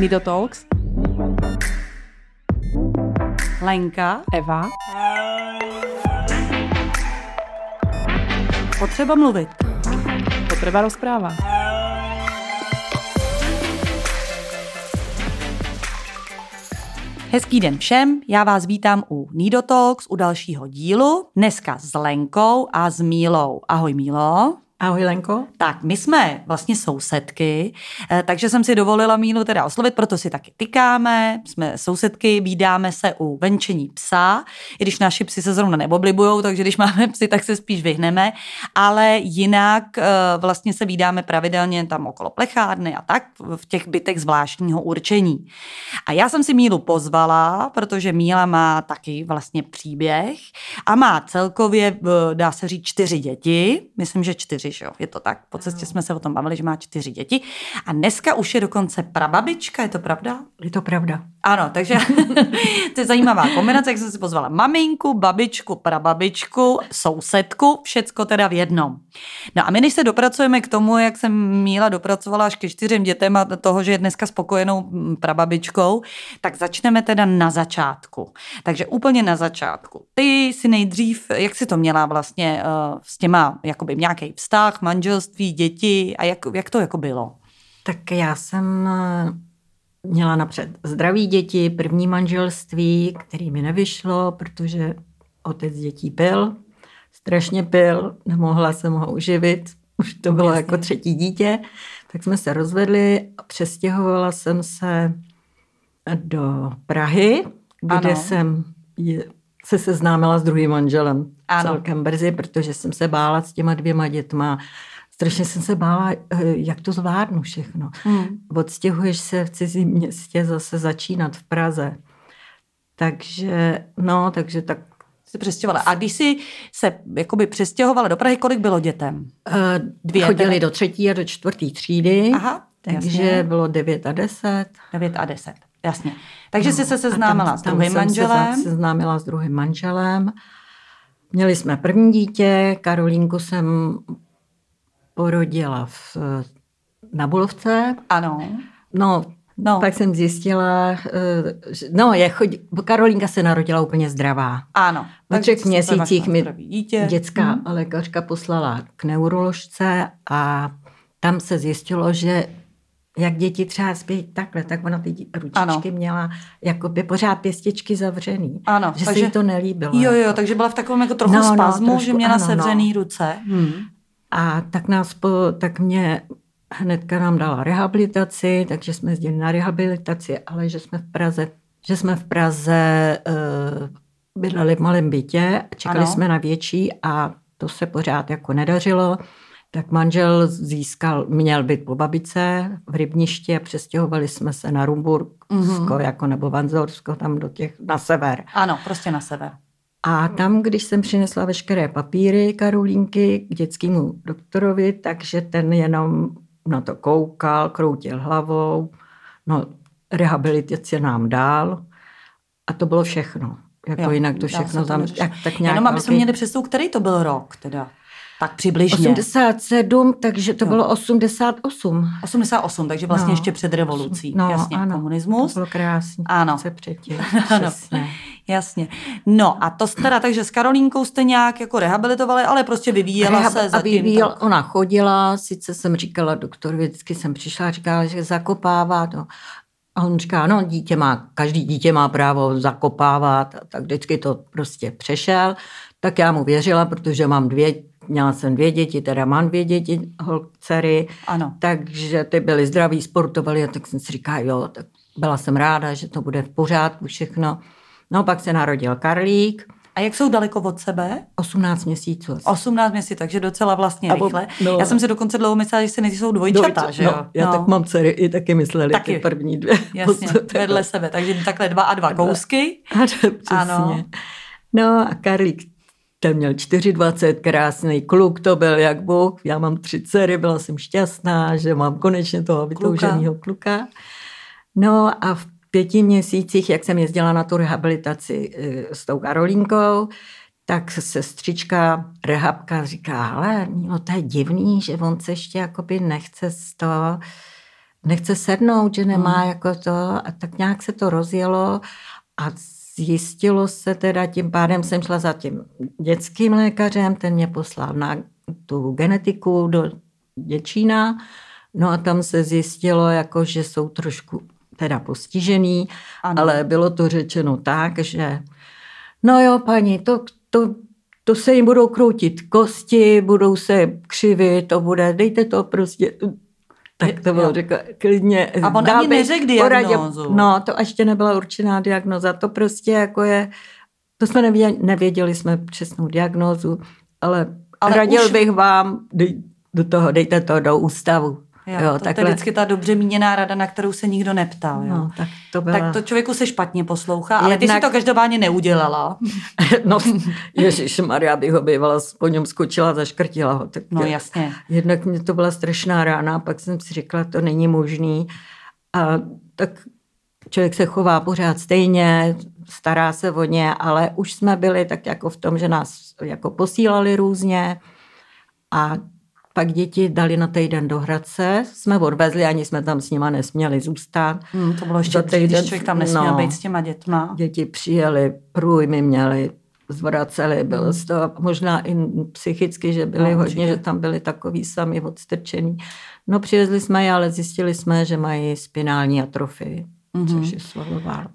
Nido Talks. Lenka. Eva. Potřeba mluvit. Potreba rozpráva. Hezký den všem, já vás vítám u Nido Talks, u dalšího dílu. Dneska s Lenkou a s Mílou. Ahoj Mílo. Ahoj Lenko. Tak, my jsme vlastně sousedky, eh, takže jsem si dovolila Mílu teda oslovit, proto si taky tykáme, jsme sousedky, vídáme se u venčení psa, i když naši psi se zrovna neoblibujou, takže když máme psy, tak se spíš vyhneme, ale jinak eh, vlastně se vídáme pravidelně tam okolo plechárny a tak v těch bytech zvláštního určení. A já jsem si Mílu pozvala, protože Míla má taky vlastně příběh a má celkově, eh, dá se říct, čtyři děti, myslím, že čtyři že jo? Je to tak. Po cestě jsme se o tom bavili, že má čtyři děti. A dneska už je dokonce prababička, je to pravda? Je to pravda. Ano, takže to je zajímavá kombinace, jak jsem si pozvala maminku, babičku, prababičku, sousedku, všecko teda v jednom. No a my než se dopracujeme k tomu, jak jsem Míla dopracovala až ke čtyřem dětem a toho, že je dneska spokojenou mm, prababičkou, tak začneme teda na začátku. Takže úplně na začátku. Ty si nejdřív, jak si to měla vlastně uh, s těma, jakoby nějaký vztah, manželství, děti a jak, jak to jako bylo? Tak já jsem Měla napřed zdraví děti, první manželství, který mi nevyšlo, protože otec dětí pil, strašně pil, nemohla jsem ho uživit, už to bylo Jasně. jako třetí dítě, tak jsme se rozvedli a přestěhovala jsem se do Prahy, kde ano. jsem se seznámila s druhým manželem ano. celkem brzy, protože jsem se bála s těma dvěma dětma strašně jsem se bála, eh, jak to zvládnu všechno. Hmm. Odstěhuješ se v cizím městě zase začínat v Praze. Takže, no, takže tak se přestěhovala. A když jsi se jakoby přestěhovala do Prahy, kolik bylo dětem? Uh, Dvě. Chodili teda? do třetí a do čtvrtý třídy. Aha, takže jasně. bylo devět a deset. Devět a deset, jasně. Takže no, jsi se seznámila tam, s druhým manželem? se seznámila s druhým manželem. Měli jsme první dítě, Karolínku jsem porodila v, na Bulovce. Ano. No, No. Pak jsem zjistila, eh, no, je chod, Karolínka se narodila úplně zdravá. Ano. Po třech měsících mi dítě. dětská hmm. lékařka poslala k neuroložce a tam se zjistilo, že jak děti třeba spějí takhle, tak ona ty ručičky ano. měla jako by pořád pěstičky zavřený. Ano. Že takže, se jí to nelíbilo. Jo, jo, jako. takže byla v takovém jako trochu no, no spazmu, no, trošku, že měla ano, sevřený no. ruce. Hmm. A tak nás po, tak mě hnedka nám dala rehabilitaci, takže jsme jezdili na rehabilitaci, ale že jsme v Praze, že jsme v Praze uh, bydleli v malém bytě, čekali ano. jsme na větší a to se pořád jako nedařilo. Tak manžel získal, měl být po babice v Rybništi a přestěhovali jsme se na Rumbursko, mm-hmm. jako nebo Vanzorsko, tam do těch, na sever. Ano, prostě na sever. A tam, když jsem přinesla veškeré papíry Karolínky k dětskému doktorovi, takže ten jenom na to koukal, kroutil hlavou, no rehabilitace nám dál a to bylo všechno. Jako jo, jinak to všechno tam, tak, tak nějak Jenom aby jsme měli představu, který to byl rok teda. Tak přibližně. 87, takže to jo. bylo 88. 88, takže vlastně no. ještě před revolucí. No, Jasně, ano. komunismus. To bylo krásný. Ano. Se předtím. ano. Jasně. No a to teda, takže s Karolínkou jste nějak jako rehabilitovali, ale prostě vyvíjela Rehab- se zatím. Vyvíjel, tak. Ona chodila, sice jsem říkala doktor, vždycky jsem přišla, říkala, že zakopává to. A on říká, no dítě má, každý dítě má právo zakopávat, tak vždycky to prostě přešel. Tak já mu věřila, protože mám dvě měla jsem dvě děti, teda mám dvě děti, holcery, ano. takže ty byly zdraví, sportovali a tak jsem si říkala, jo, tak byla jsem ráda, že to bude v pořádku všechno. No pak se narodil Karlík. A jak jsou daleko od sebe? 18 měsíců. 18 měsíců, takže docela vlastně Abo, rychle. No, já jsem si dokonce dlouho myslela, že se nejsou dvojčata, dvojčata že jo? No, já no. tak mám dcery, i taky mysleli taky. ty první dvě. Jasně, vedle sebe, takže takhle dva a dva kousky. Ano, přesně. Ano. No a Karlík ten měl 4,20, krásný kluk to byl jak Bůh. Já mám tři dcery, byla jsem šťastná, že mám konečně toho vytouženého kluka. kluka. No a v pěti měsících, jak jsem jezdila na tu rehabilitaci eh, s tou Karolínkou, tak sestřička, rehabka říká, ale no to je divný, že on se ještě jakoby nechce z toho nechce sednout, že nemá hmm. jako to a tak nějak se to rozjelo a zjistilo se teda, tím pádem jsem šla za tím dětským lékařem, ten mě poslal na tu genetiku do Děčína, no a tam se zjistilo, jako, že jsou trošku teda postižený, ano. ale bylo to řečeno tak, že no jo, paní, to, to, to se jim budou kroutit kosti, budou se křivit, to bude, dejte to prostě, tak to bylo řekla klidně. A on ani neřekl diagnózu. No, to ještě nebyla určená diagnoza, to prostě jako je, to jsme nevěděli, nevěděli jsme přesnou diagnózu, ale, ale radil už... bych vám, dej, do toho, dejte to do ústavu. Jo, jo, to, takhle. to je vždycky ta dobře míněná rada, na kterou se nikdo neptal. Jo. No, tak, to byla... tak to člověku se špatně poslouchá, ale Jednak... ty si to každopádně neudělala. no, Ježíš Maria bych ho bývala, po něm skočila, zaškrtila ho. Tak no jasně. Jednak mě to byla strašná rána, pak jsem si řekla, to není možný. A tak člověk se chová pořád stejně, stará se o ně, ale už jsme byli tak jako v tom, že nás jako posílali různě a pak děti dali na týden do Hradce, jsme odvezli, ani jsme tam s nima nesměli zůstat. Hmm, to bylo ještě týden, když člověk tam nesměl no, být s těma dětma. Děti přijeli, průjmy měli, zvraceli, bylo hmm. z toho možná i psychicky, že byli no, hodně, určitě. že tam byli takový sami odstrčený. No přivezli jsme je, ale zjistili jsme, že mají spinální atrofii, mm-hmm. což je svalová.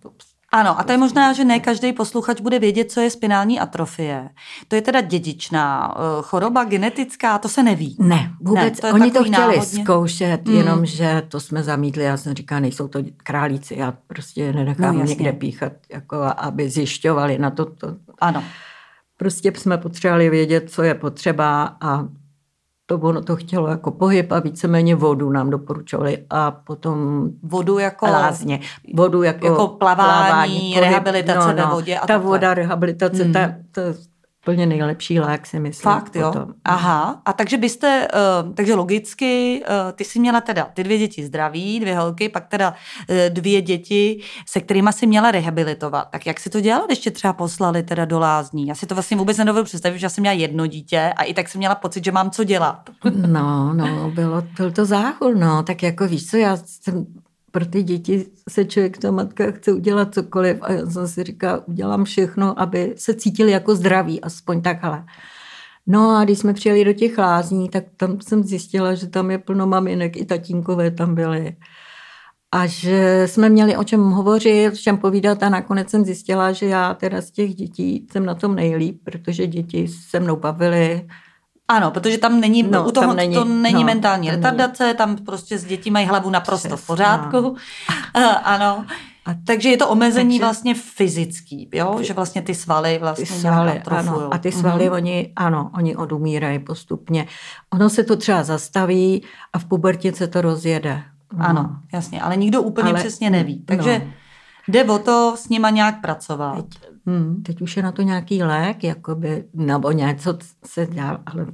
Ano, a to je možná, že ne každý posluchač bude vědět, co je spinální atrofie. To je teda dědičná eh, choroba, genetická, to se neví. Ne, vůbec. Ne, to Oni to chtěli náhodně. zkoušet, mm. jenom že to jsme zamítli. Já jsem říkala, nejsou to králíci, já prostě nenechám no, někde píchat, jako aby zjišťovali na to, to. Ano. Prostě jsme potřebovali vědět, co je potřeba a to ono to chtělo jako pohyb a víceméně vodu nám doporučovali a potom vodu jako lázně, vodu jako, jako plavání, plavání pohyb, rehabilitace no, no, ve vodě. A ta takhle. voda, rehabilitace, hmm. ta, ta, úplně nejlepší lék, si myslím. Fakt, jo? Potom. Aha. A takže byste, uh, takže logicky, uh, ty jsi měla teda ty dvě děti zdraví, dvě holky, pak teda uh, dvě děti, se kterými si měla rehabilitovat. Tak jak si to dělala, když tě třeba poslali teda do lázní? Já si to vlastně vůbec nedovedu představit, že já jsem měla jedno dítě a i tak jsem měla pocit, že mám co dělat. No, no, bylo, byl to záchul, no. Tak jako víš co, já jsem pro ty děti se člověk, ta matka chce udělat cokoliv a já jsem si říká, udělám všechno, aby se cítili jako zdraví, aspoň takhle. No a když jsme přijeli do těch lázní, tak tam jsem zjistila, že tam je plno maminek, i tatínkové tam byly. A že jsme měli o čem hovořit, o čem povídat a nakonec jsem zjistila, že já teda z těch dětí jsem na tom nejlíp, protože děti se mnou bavily, ano, protože tam není, no, u toho tam není, to není no, mentální tam retardace, není. tam prostě s děti mají hlavu naprosto Přes, v pořádku. No. ano. A takže je to omezení takže, vlastně fyzický, jo? že vlastně ty svaly vlastně ty svaly, ano, A ty svaly, mm-hmm. oni, ano, oni odumírají postupně. Ono se to třeba zastaví a v pubertě se to rozjede. No. Ano, jasně, ale nikdo úplně ale, přesně neví. Takže no. jde o to s nima nějak pracovat. Teď, Hmm. Teď už je na to nějaký lék, jakoby, nebo něco se dělá, ale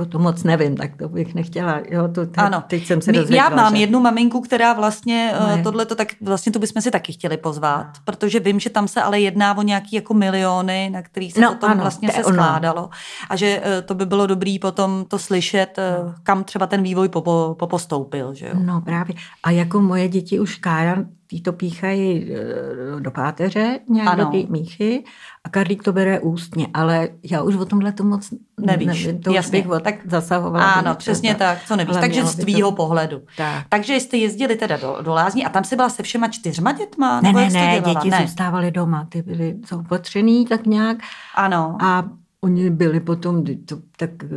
o to moc nevím, tak to bych nechtěla. Jo, to te, ano. teď jsem se dozvěděla, Já mám že... jednu maminku, která vlastně uh, eh, tohle to tak vlastně to bychom si taky chtěli pozvat, no. protože vím, že tam se ale jedná o nějaký jako miliony, na který se no, potom ano, vlastně se skládalo a že uh, to by bylo dobrý potom to slyšet, uh, kam třeba ten vývoj popo, popostoupil. Že jo? No právě. A jako moje děti už Kája Tý to píchají eh, do páteře, nějak ano. do té míchy a Karlík to bere ústně, ale já už o tomhle to moc nevíš. Nevím, to Jasně. bych tak zasahovala. Ano, přesně tak, co nevíš. Takže z tvýho to... pohledu. Tak. Takže jste jezdili teda do, do lázní a tam si byla se všema čtyřma dětma? Ne, ne, ne, děti ne. zůstávaly doma, ty byly zaopatřený tak nějak. Ano. A oni byli potom, to, tak eh,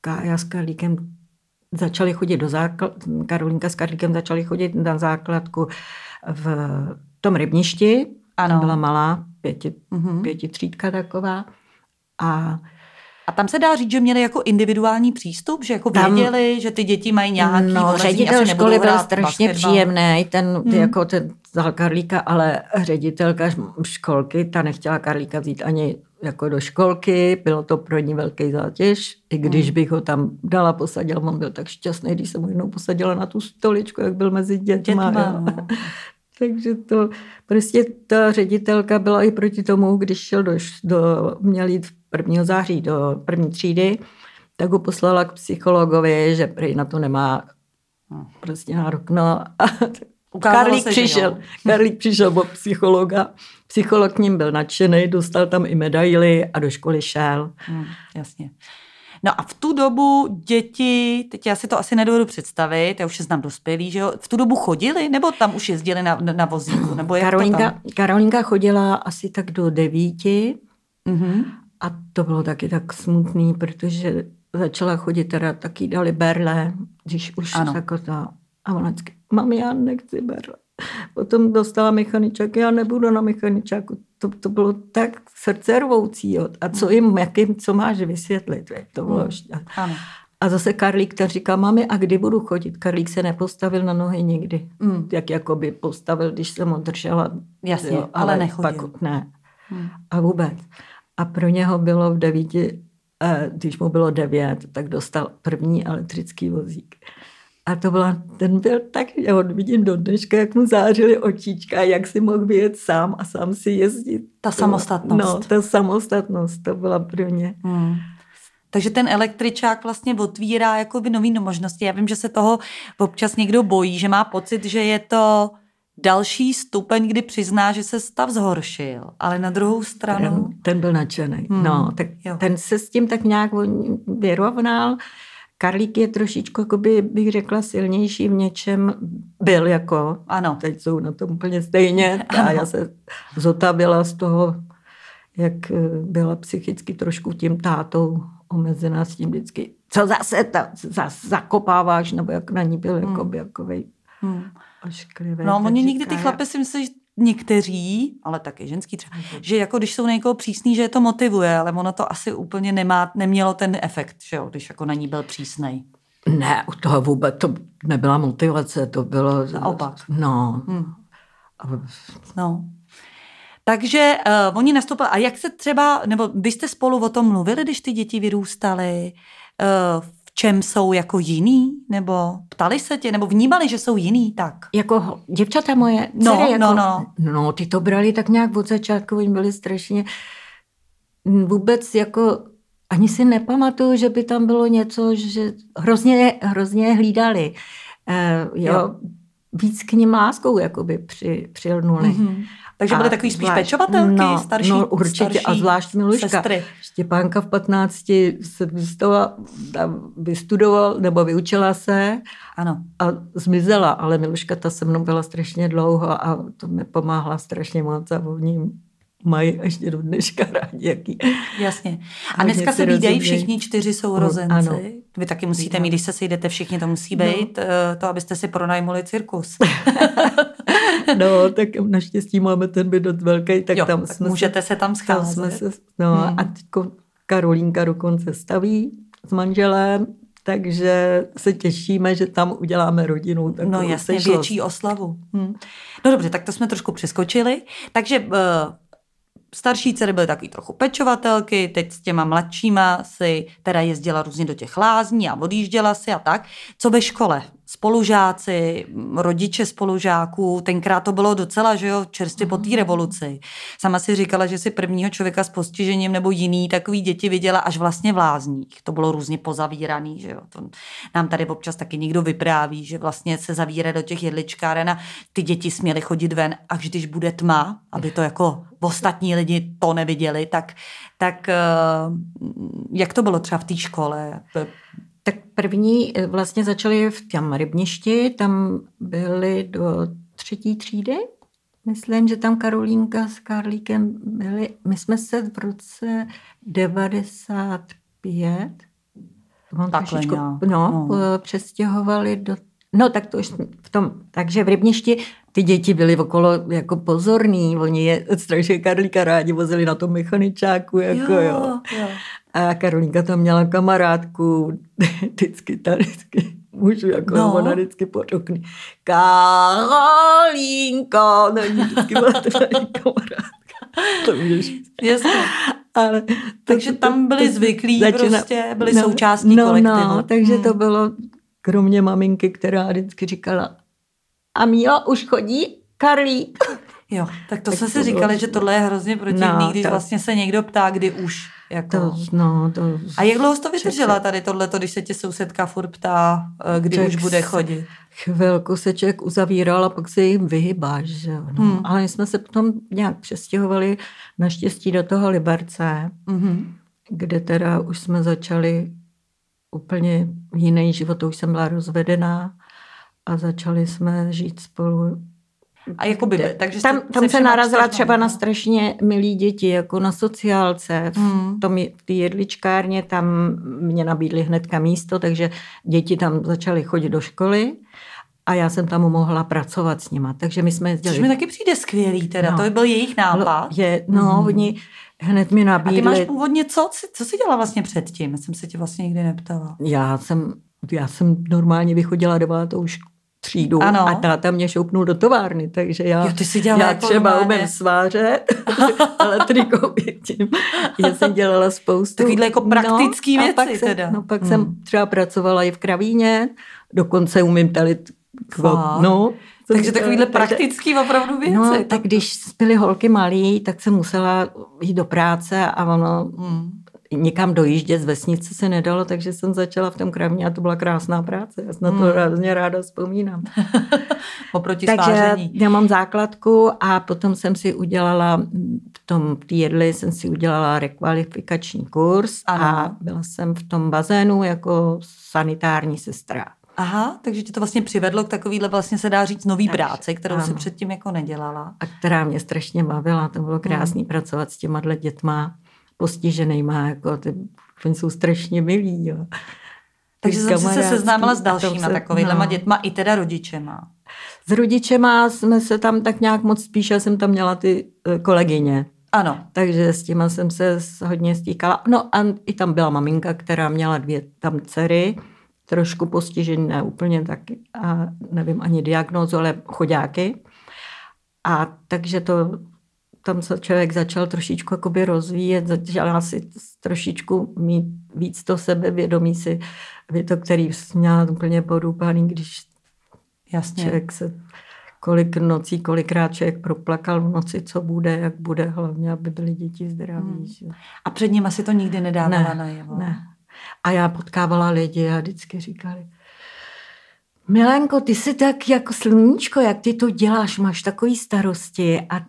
Kája s Karlíkem začali chodit do základ, Karolínka s Karlíkem začali chodit na základku v tom rybništi. Ano. Byla malá, pěti, mm-hmm. pěti třídka taková. A a tam se dá říct, že měli jako individuální přístup, že jako věděli, tam, že ty děti mají nějaký No, ředitel školy byl strašně basketball. příjemný, ten, hmm. jako ten vzal Karlíka, ale ředitelka školky, ta nechtěla Karlíka vzít ani jako do školky, bylo to pro ní velký zátěž, i když hmm. bych ho tam dala, posadila, on byl tak šťastný, když jsem ho jednou posadila na tu stoličku, jak byl mezi dětma. dětma no. Takže to prostě ta ředitelka byla i proti tomu, když šel do, do měl jít 1. září do první třídy, tak ho poslala k psychologovi, že prý na to nemá. Prostě na okno a Ukázalo Karlík se, přišel. Karlík přišel od psychologa. Psycholog k ním byl nadšený, dostal tam i medaily a do školy šel. Hmm, jasně. No a v tu dobu děti, teď já si to asi nedovedu představit, já už se znám dospělý, že jo, v tu dobu chodili, nebo tam už jezdili na, na vozíku, nebo jak to Karolinka, tam? Karolinka chodila asi tak do devíti Mhm. a to bylo taky tak smutný, protože začala chodit teda taky dali berle, když už Ano. jako ta, a ona vždycky, mami, já nechci berle. Potom dostala mechaničák, já nebudu na mechaničáku. To, to bylo tak srdcervoucí. Jo. A co jim, jak jim, co máš vysvětlit? viď? To bylo Ano. A zase Karlík ta říká, mami, a kdy budu chodit? Karlík se nepostavil na nohy nikdy. Mm. Jak jakoby postavil, když jsem ho držela. Jasně, ale nechodil. Pak, ne. Hmm. A vůbec. A pro něho bylo v devíti, eh, když mu bylo devět, tak dostal první elektrický vozík. A to byla, ten byl tak, já ho vidím do dneška, jak mu zářily očička, jak si mohl vyjet sám a sám si jezdit. Ta To- samostatnost. No, ta samostatnost, to byla pro mě. Hmm. Takže ten električák vlastně otvírá jakoby nový možnosti. Já vím, že se toho občas někdo bojí, že má pocit, že je to další stupeň, kdy přizná, že se stav zhoršil. Ale na druhou stranu... Ten, ten byl nadšený. Hmm, No, tak jo. ten se s tím tak nějak vyrovnal. Karlík je trošičku, jakoby, bych řekla, silnější v něčem. Byl jako. Ano. Teď jsou na tom úplně stejně. A já se zotavila z toho, jak eh, byla psychicky trošku tím tátou omezená s tím vždycky. Co zase ta, zase zakopáváš, nebo jak na ní byl jakoby, jakoby Hmm. ošklivý. No, oni říká, ty chlapy si myslí, že někteří, ale taky ženský třeba, že jako když jsou na někoho přísný, že je to motivuje, ale ono to asi úplně nemá, nemělo ten efekt, že jo, když jako na ní byl přísnej. Ne, u toho vůbec to nebyla motivace, to bylo... Naopak. No. Hmm. No. Takže uh, oni nastoupili. A jak se třeba, nebo vy jste spolu o tom mluvili, když ty děti vyrůstaly? Uh, čem jsou jako jiný? Nebo ptali se tě? Nebo vnímali, že jsou jiný? Tak. Jako děvčata moje, No, jako, no, no. no, ty to brali tak nějak od začátku, oni byli strašně vůbec jako ani si nepamatuju, že by tam bylo něco, že hrozně, hrozně hlídali. Uh, jo, Jo. víc k ním láskou jakoby při, přilnuli. Mm-hmm. Takže byly takový spíš pečovatelky, no, starší, no, určitě starší a zvlášť Miluška. sestry. Štěpánka v 15 se vystala, tam vystudoval nebo vyučila se Ano. a zmizela, ale Miluška ta se mnou byla strašně dlouho a to mi pomáhla strašně moc a oni mají ještě do dneška rádi, jaký. Jasně. A dneska se výdají všichni čtyři sourozenci. Ano. Vy taky musíte mít, když se sejdete všichni, to musí No. být, eh, to, abyste si pronajmuli cirkus. No, tak naštěstí máme ten byt dost velký, tak jo, tam tak jsme můžete se, tam tam scházet. jsme se, no Hmm. a teďko Karolínka dokonce staví s manželem, takže se těšíme, že tam uděláme rodinu. No jasně, sešlost. větší oslavu. Hm. No dobře, tak to jsme trošku přeskočili. Takže uh, starší dcery byly takový trochu pečovatelky, teď s těma mladšíma si teda jezdila různě do těch lázní a odjížděla si a tak. Co ve škole? Spolužáci, rodiče spolužáků, tenkrát to bylo docela, že jo, čerstvě po té revoluci. Sama si říkala, že si prvního člověka s postižením nebo jiný takový děti viděla až vlastně v lázních. To bylo různě pozavíraný, že jo. To nám tady občas taky někdo vypráví, že vlastně se zavírá do těch jedličkáren a ty děti směly chodit ven, až když bude tma, aby to jako ostatní lidi to neviděli, tak, tak eh, jak to bylo třeba v té škole? Tak první eh, vlastně začali v tom rybništi, tam byli do třetí třídy. Myslím, že tam Karolínka s Karlíkem byli. My jsme se v roce 95 to mám Takhle trošičku- no, no. no. přestěhovali do No, tak to už v tom, takže v Rybništi ty děti byly okolo jako pozorný, oni je strašně Karlíka rádi vozili na tom mechaničáku, jako jo. jo. jo. A Karolínka tam měla kamarádku, vždycky tady, vždycky můžu, jako No. no. ona vždycky pod okny. Karolínko, no vždycky byla to kamarádka. To můžeš říct. Jasně. Ale to, Takže tam byli zvyklí prostě, byli součástí no, kolektivu. No, takže Hmm. to bylo kromě maminky, která vždycky říkala a Míla už chodí Karlík. Jo, tak to Tak jsme to si bylo- říkali, že tohle je hrozně protivný, No, když to- vlastně se někdo ptá, kdy už. Jako... To, no, to, A jak dlouho jsi to vydržela tady tohleto, když se tě sousedka furt ptá, eh, kdy Ček už bude chodit? Chvilku se člověk uzavíral a pak se jim vyhybáš. Že? No. Hmm. Ale my jsme se potom nějak přestěhovali naštěstí do toho Liberce, Mhm. kde teda už jsme začali úplně jiný život, to už jsem byla rozvedená a začali jsme žít spolu. A jakoby, Kde- takže tam, jste tam se se narazila třeba na strašně milí děti, jako na sociálce. V Hmm. tom, v té jedličkárně tam mě nabídli hnedka místo, takže děti tam začaly chodit do školy a já jsem tam mohla pracovat s nima. Takže my jsme jezdili. Což mi taky přijde skvělý teda, No. to by byl jejich nápad. Je, no, Mhm. oni hned mi A nabídli. ty máš původně co? Co- jsi dělala vlastně předtím? Já jsem se tě vlastně nikdy neptala. Já jsem, já jsem normálně vychodila devátou šk- třídu Ano. a táta mě šoupnul do továrny, takže já, Jo, ty jsi dělala já jako třeba normálně- umím svářet, ale triko tím. Já jsem dělala spoustu. Takovýhle jako praktický no, věci pak jsem, teda. No pak Hmm. jsem třeba pracovala i v kravíně, dokonce umím talit Fakt? no, Takže takovýhle takže- praktický opravdu věci. No, tak když byly holky malý, tak jsem musela jít do práce a ono Hmm. Někam dojíždět z vesnice se nedalo, takže jsem začala v tom kravně a to byla krásná práce. Já na to Hmm. hrozně ráda vzpomínám. Oproti takže sváření. já mám základku a potom jsem si udělala v tom jedli jsem si udělala rekvalifikační kurz a Ano. byla jsem v tom bazénu jako sanitární sestra. Aha, takže tě to vlastně přivedlo k takovýhle vlastně se dá říct nový Tak, práci, kterou si ano. předtím jako nedělala. a která mě strašně bavila. To bylo krásný Hmm. pracovat s těma dle dětma postiženýma, jako ty, oni jsou strašně milí. Jo. Takže jsem se seznámila s dalšíma se- takovýhlema no. dětma i teda rodičema. S rodičema jsme se tam tak nějak moc spíš, já jsem tam měla ty eh, kolegyně. Ano, Takže s těma jsem se hodně stýkala. No a i tam byla maminka, která měla dvě tam dcery, trošku postižené, ne úplně taky, a nevím ani diagnózu, ale chodáky. A takže to, tam se člověk začal trošičku jakoby rozvíjet, začala si trošičku mít víc to sebevědomí si, to, který měla úplně podupaný, když jasně. člověk se kolik nocí, kolikrát člověk proplakal v noci, co bude, jak bude, hlavně, aby byly děti zdraví. Hmm. že? A před nima si to nikdy nedávala Ne, najevo. Ne. A já potkávala lidi a vždycky říkali, Milenko, ty jsi tak jako sluníčko, jak ty to děláš, máš takový starosti a,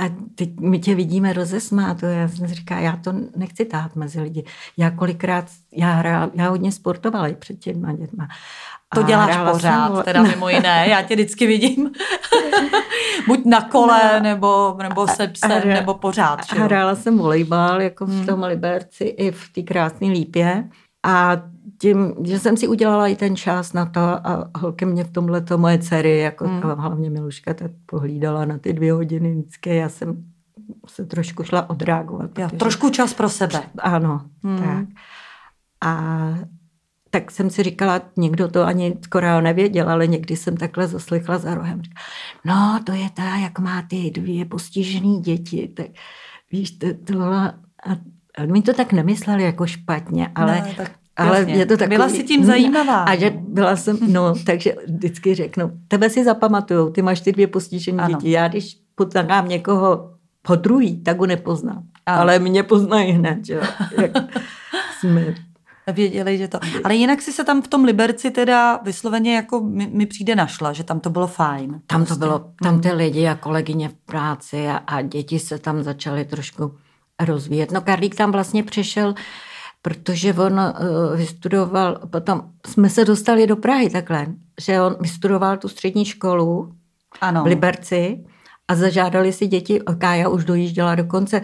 a teď my tě vidíme rozesmát. Já jsem říká, já to nechci tát mezi lidi. Já kolikrát, já, hrál, já hodně sportovala i před těma dětma. To děláš pořád, jsem- teda mimo jiné, já tě vždycky vidím. Buď na kole, No. nebo, nebo se psem, hra- nebo pořád. Že hrála jsem volejbal jako Hmm. v tom Liberci i v té krásné lípě. A tím, že jsem si udělala i ten čas na to a holky mě v tomhle to moje dcery, jako a hlavně Miluška, tak pohlídala na ty dvě hodiny vždycky. Já jsem se trošku šla odreagovat. Jo, protože- trošku čas pro sebe. Ano, Hmm. tak. A tak jsem si říkala, někdo to ani skoro nevěděl, ale někdy jsem takhle zaslechla za rohem. Říkala, No, to je ta, jak má ty dvě postižené děti. Tak, víš, to, tohle... A, a my to tak nemysleli jako špatně, ale... Ne, tak ale jasně. je to takový, Byla jsi tím zajímavá, A že byla jsem, no, takže vždycky řeknu, tebe si zapamatujou, ty máš ty dvě postižené Ano. děti. Já když poznám někoho po druhý, tak ho nepoznám. Ano. Ale mě poznají hned, že jo. Jak jsme Věděli, že to. Ale jinak si se tam v tom Liberci teda vysloveně jako mi, mi přijde našla, že tam to bylo fajn. Tam to Prostě. bylo, tam ty lidi a kolegyně v práci a, a děti se tam začaly trošku rozvíjet. No Karlík tam vlastně přešel, protože on uh, vystudoval, potom jsme se dostali do Prahy takhle, že on vystudoval tu střední školu Ano. v Liberci a zažádali si děti, Kája už dojížděla dokonce,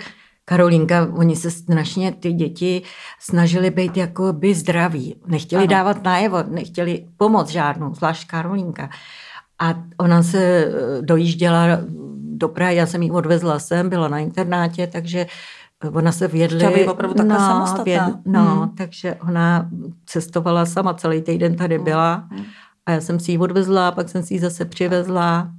Karolínka, oni se strašně, ty děti snažili být jako by zdraví. Nechtěli Ano. dávat najevo, nechtěli pomoc žádnou, zvlášť Karolínka. A ona se eh, dojížděla do Prahy, já jsem ji odvezla sem, byla na internátě, takže ona se vědli... Chtěla být opravdu takhle samostatná. no, Hmm. takže ona cestovala sama, celý týden tady byla a já jsem si ji odvezla, pak jsem si ji zase přivezla.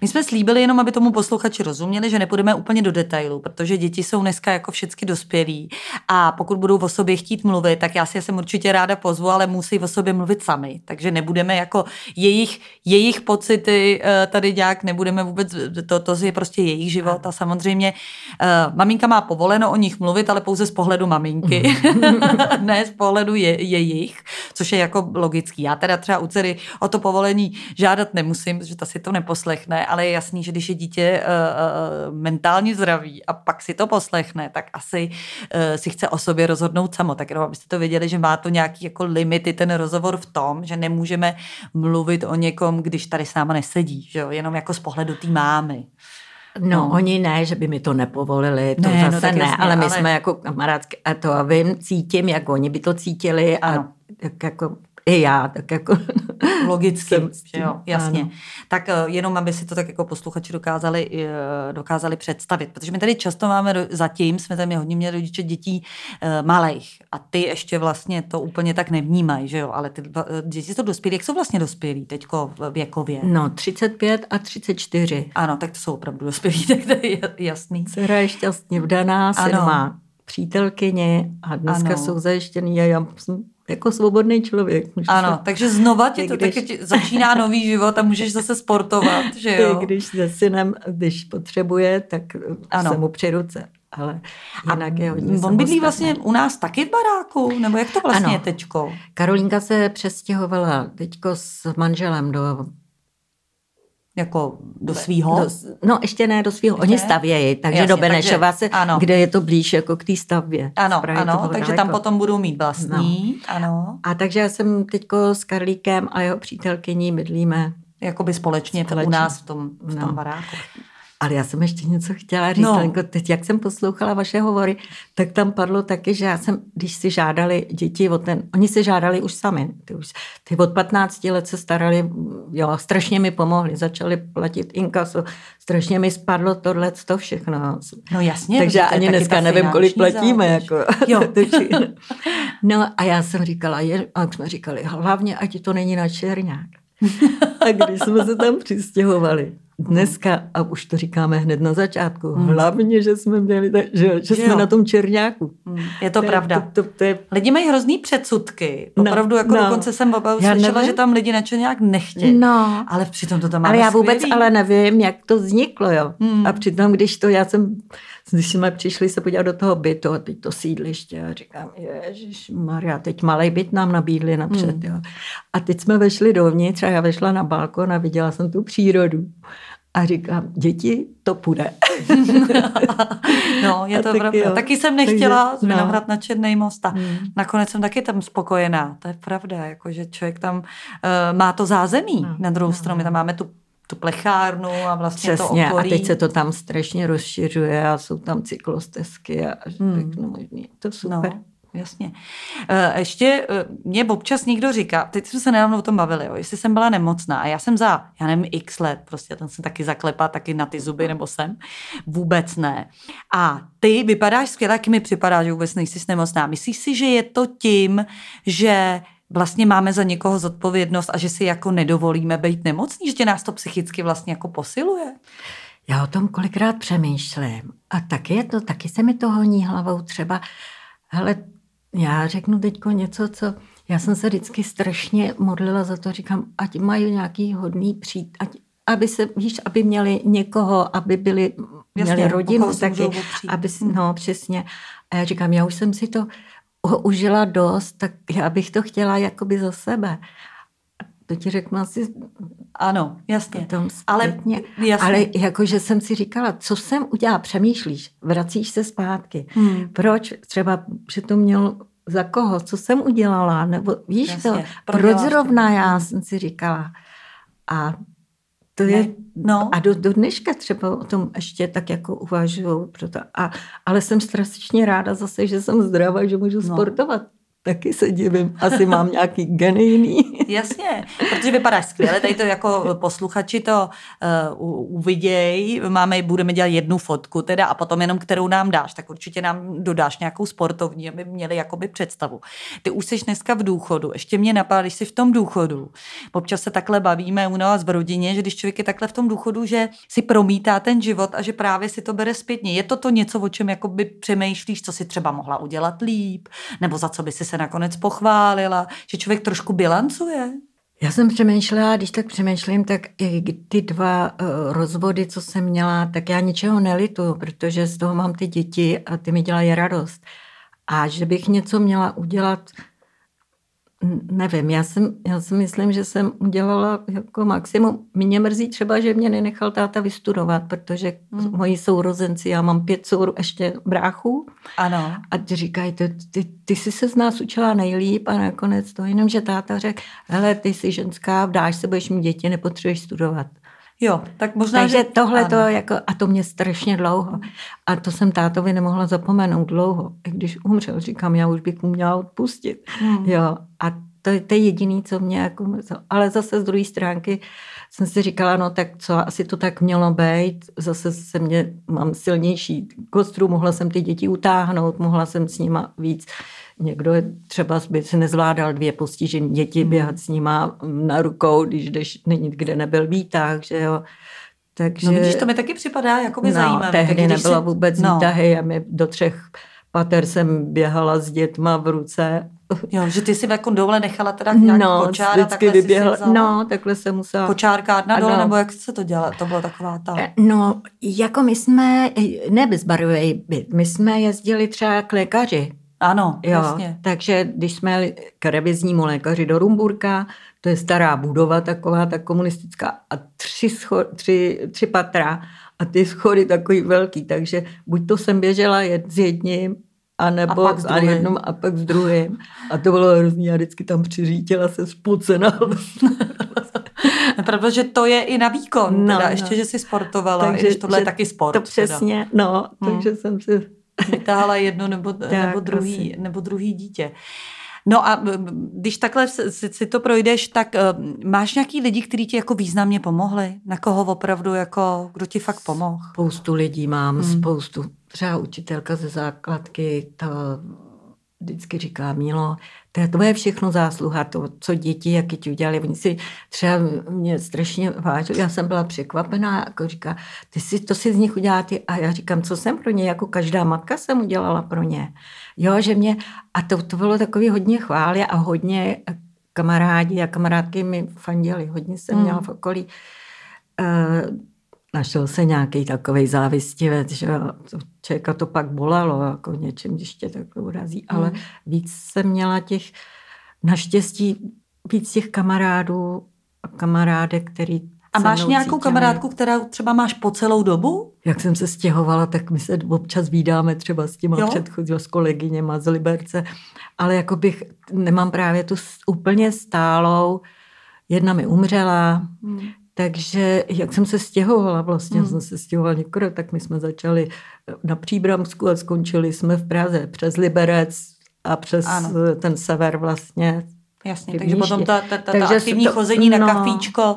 My jsme slíbili jenom, aby tomu posluchači rozuměli, že nepůjdeme úplně do detailu, protože děti jsou dneska jako všechny dospělí. A pokud budou o sobě chtít mluvit, tak já si je sem určitě ráda pozvu, ale musí o sobě mluvit sami. Takže nebudeme jako jejich, jejich pocity eh, tady nějak nebudeme vůbec, to, to je prostě jejich život. A samozřejmě uh, maminka má povoleno o nich mluvit, ale pouze z pohledu maminky, ne z pohledu je, jejich, což je jako logický. Já teda třeba u dcery o to povolení žádat nemusím, protože ta si to neposlechne, ale je jasný, že když je dítě uh, mentálně zdravý a pak si to poslechne, tak asi uh, si chce o sobě rozhodnout samo. Tak jenom abyste to věděli, že má to nějaký jako limity ten rozhovor v tom, že nemůžeme mluvit o někom, když tady s náma nesedí, že jo? jenom jako z pohledu té mámy. No, no, oni ne, že by mi to nepovolili, to ne, no, zase no, ne, jasně, ale my ale... jsme jako kamarádské, a to a vím, cítím, jak oni by to cítili a ano. tak jako i já, tak jako... Logicky, že jo, jasně. Ano. Tak eh, jenom, aby si to tak jako posluchači dokázali, eh, dokázali představit, protože my tady často máme, zatím jsme tam hodně měli rodiče dětí uh, malých a ty ještě vlastně to úplně tak nevnímají, že jo, ale ty děti jsou dospělí, jak jsou vlastně dospělí teďko věkově? No, 35 a 34. Ano, tak to jsou opravdu dospělí, tak to je jasný. Dcera je šťastně vdaná, syn má přítelkyně a dneska ano. jsou zajištěný a já jsem jako svobodný člověk. Ano, se... takže znova ti to když... taky začíná nový život a můžeš zase sportovat, že jo? Když se synem, když potřebuje, tak ano. se mu při ruce. Ale jinak a je hodně On bydlí vlastně u nás taky v baráku, nebo jak to vlastně ano. je teďko? Karolínka se přestěhovala teďko s manželem do jako do svýho? Do, no ještě ne do svýho, oni stavějí, takže Jasně, do Benešova takže, se, ano. kde je to blíž jako k té stavbě. Ano, ano, takže daleko. tam potom budou mít vlastní, no. ano. A takže já jsem teďko s Karlíkem a jeho přítelkyní bydlíme Jakoby společně, společně. u nás v tom, v tom no. baráku. Ale já jsem ještě něco chtěla říct, no. Jako teď, jak jsem poslouchala vaše hovory, tak tam padlo taky, že já jsem, když si žádali děti o ten, oni si žádali už sami, ty, už, ty od 15 let se starali, jo, strašně mi pomohli, začali platit inkaso, strašně mi spadlo tohle, to všechno. No jasně. Takže ani dneska nevím, kolik platíme. Jako. Jo. no a já jsem říkala, je, a jsme říkali, hlavně, ať to není na černák. a když jsme se tam přistěhovali, dneska, a už to říkáme hned na začátku, hmm. hlavně, že jsme měli, že, že, jsme jo. na tom černáku. Hmm. Je to, to pravda. To, to, to je... Lidi mají hrozný předsudky. No, Opravdu, jako no. dokonce jsem opravdu slyšela, že tam lidi na černák nechtějí. No. Ale přitom to tam Ale já vůbec skvělý. ale nevím, jak to vzniklo, jo. Hmm. A přitom, když to, já jsem když jsme přišli se podívat do toho bytu teď to sídliště a říkám, ježiš Maria, teď malý byt nám nabídli napřed. Hmm. Jo. A teď jsme vešli dovnitř a já vešla na balkon a viděla jsem tu přírodu. A říkám, děti, to půjde. no, je a to pravda. Jo. Taky jsem nechtěla z Vinohrad no. na Černý most a hmm. nakonec jsem taky tam spokojená. To je pravda, jako, že člověk tam uh, má to zázemí. No. Na druhou no. stranu, my tam máme tu tu plechárnu a vlastně Přesně, to okolí. a teď se to tam strašně rozšiřuje a jsou tam cyklostezky a hmm. no, možný. To super. No. Jasně. E, ještě e, mě občas někdo říká, teď jsme se nedávno o tom bavili, jo, jestli jsem byla nemocná a já jsem za, já nevím, x let, prostě tam jsem taky zaklepá taky na ty zuby, nebo jsem, vůbec ne. A ty vypadáš skvěle, jak mi připadá, že vůbec nejsi nemocná. Myslíš si, že je to tím, že vlastně máme za někoho zodpovědnost a že si jako nedovolíme být nemocní, že nás to psychicky vlastně jako posiluje? Já o tom kolikrát přemýšlím. A taky je to, taky se mi to honí hlavou třeba. Hele, já řeknu teď něco, co... Já jsem se vždycky strašně modlila za to, říkám, ať mají nějaký hodný přít, ať, aby se, víš, aby měli někoho, aby byli, Jasně, měli rodinu taky, aby, hmm. no přesně. A já říkám, já už jsem si to užila dost, tak já bych to chtěla jakoby za sebe. To ti řeknu asi ano, jasně. Ale, jasně. ale jakože jsem si říkala, co jsem udělala, přemýšlíš, vracíš se zpátky. Hmm. Proč třeba, že to měl za koho, co jsem udělala, nebo víš jasně, to, proč zrovna já jsem si říkala. A to ne, je, no. a do, do dneška třeba o tom ještě tak jako uvažuju. Proto, a, ale jsem strašně ráda zase, že jsem zdravá, že můžu no. sportovat. Taky se divím. Asi mám nějaký genijný. Jasně, protože vypadáš skvěle, tady to jako posluchači to uh, uviděj, máme, budeme dělat jednu fotku teda a potom jenom kterou nám dáš, tak určitě nám dodáš nějakou sportovní, aby měli jakoby představu. Ty už jsi dneska v důchodu, ještě mě napadá, když jsi v tom důchodu, občas se takhle bavíme u nás v rodině, že když člověk je takhle v tom důchodu, že si promítá ten život a že právě si to bere zpětně. Je to to něco, o čem jakoby přemýšlíš, co si třeba mohla udělat líp, nebo za co by si se nakonec pochválila, že člověk trošku bilancuje? Já jsem přemýšlela, když tak přemýšlím, tak i ty dva uh, rozvody, co jsem měla, tak já ničeho nelitu, protože z toho mám ty děti a ty mi dělají radost. A že bych něco měla udělat Nevím, já, jsem, já si myslím, že jsem udělala jako maximum. Mě mrzí třeba, že mě nenechal táta vystudovat, protože hmm. moji sourozenci, já mám pět sour, ještě bráchů. Ano. A ty říkají, ty, ty, ty jsi se z nás učila nejlíp a nakonec to jenom, že táta řekl, hele, ty jsi ženská, vdáš se, budeš mít děti, nepotřebuješ studovat. Jo, tak možná, Takže že... tohle to jako, a to mě strašně dlouho. A to jsem tátovi nemohla zapomenout dlouho. I když umřel, říkám, já už bych mu měla odpustit. Hmm. Jo, a to, to je jediný, co mě jako... Ale zase z druhé stránky jsem si říkala, no tak co, asi to tak mělo být. Zase se mě, mám silnější kostru, mohla jsem ty děti utáhnout, mohla jsem s nima víc Někdo je třeba by si nezvládal dvě postižené děti hmm. běhat s nima na rukou, když jdeš, není kde nebyl výtah, že jo. Takže, no vidíš, to mi taky připadá jako by no, zajímavé. tehdy nebylo si... vůbec no. výtahy a my do třech pater jsem běhala s dětma v ruce. Jo, že ty si jako dole nechala teda nějak no, kočára, takhle vyběhla, No, takhle jsem musela. Kočárkárna dole, nebo jak se to dělá? To byla taková ta... Eh, no, jako my jsme, ne byt, my jsme jezdili třeba k lékaři, ano, jo, jasně. Takže když jsme k reviznímu lékaři do Rumburka, to je stará budova taková, ta komunistická, a tři, scho- tři, tři patra a ty schody takový velký, takže buď to jsem běžela jet s jedním, a nebo a, a jednom a pak s druhým. A to bylo hrozný, já vždycky tam přiřítila se spocená. Pravda, že to je i na výkon, no, teda, no. ještě, že jsi sportovala, takže, když tohle je taky sport. To přesně, teda. no, hmm. takže jsem si vytáhla jedno nebo, tak, nebo, druhý, nebo druhý dítě. No a když takhle si, si to projdeš, tak uh, máš nějaký lidi, kteří ti jako významně pomohli? Na koho opravdu, jako, kdo ti fakt pomohl? Spoustu lidí mám, hmm. spoustu. Třeba učitelka ze základky, ta vždycky říká, Mílo, to je tvoje všechno zásluha, to, co děti, jak ti udělali. Oni si třeba mě strašně vážili, já jsem byla překvapená, jako říká, ty si, to si z nich udělá ty. A já říkám, co jsem pro ně, jako každá matka jsem udělala pro ně. Jo, že mě, a to, to bylo takový hodně chvály a hodně kamarádi a kamarádky mi fandili, hodně jsem hmm. měla v okolí. Uh, našel se nějaký takový závistivec, že to člověka to pak bolelo, jako něčem, když tě takhle urazí, hmm. ale víc jsem měla těch, naštěstí víc těch kamarádů a kamarádek, který a máš nějakou cítili. kamarádku, která třeba máš po celou dobu? Jak jsem se stěhovala, tak my se občas vídáme třeba s těma předchozíma, s kolegyněma z Liberce, ale jako bych, nemám právě tu úplně stálou, jedna mi umřela, hmm. Takže jak jsem se stěhovala, vlastně hmm. jsem se stěhovala někdo, tak my jsme začali na Příbramsku a skončili jsme v Praze přes Liberec a přes ano. ten sever vlastně. Jasně, takže potom ta, ta, ta, takže ta aktivní to, chození no, na kafíčko,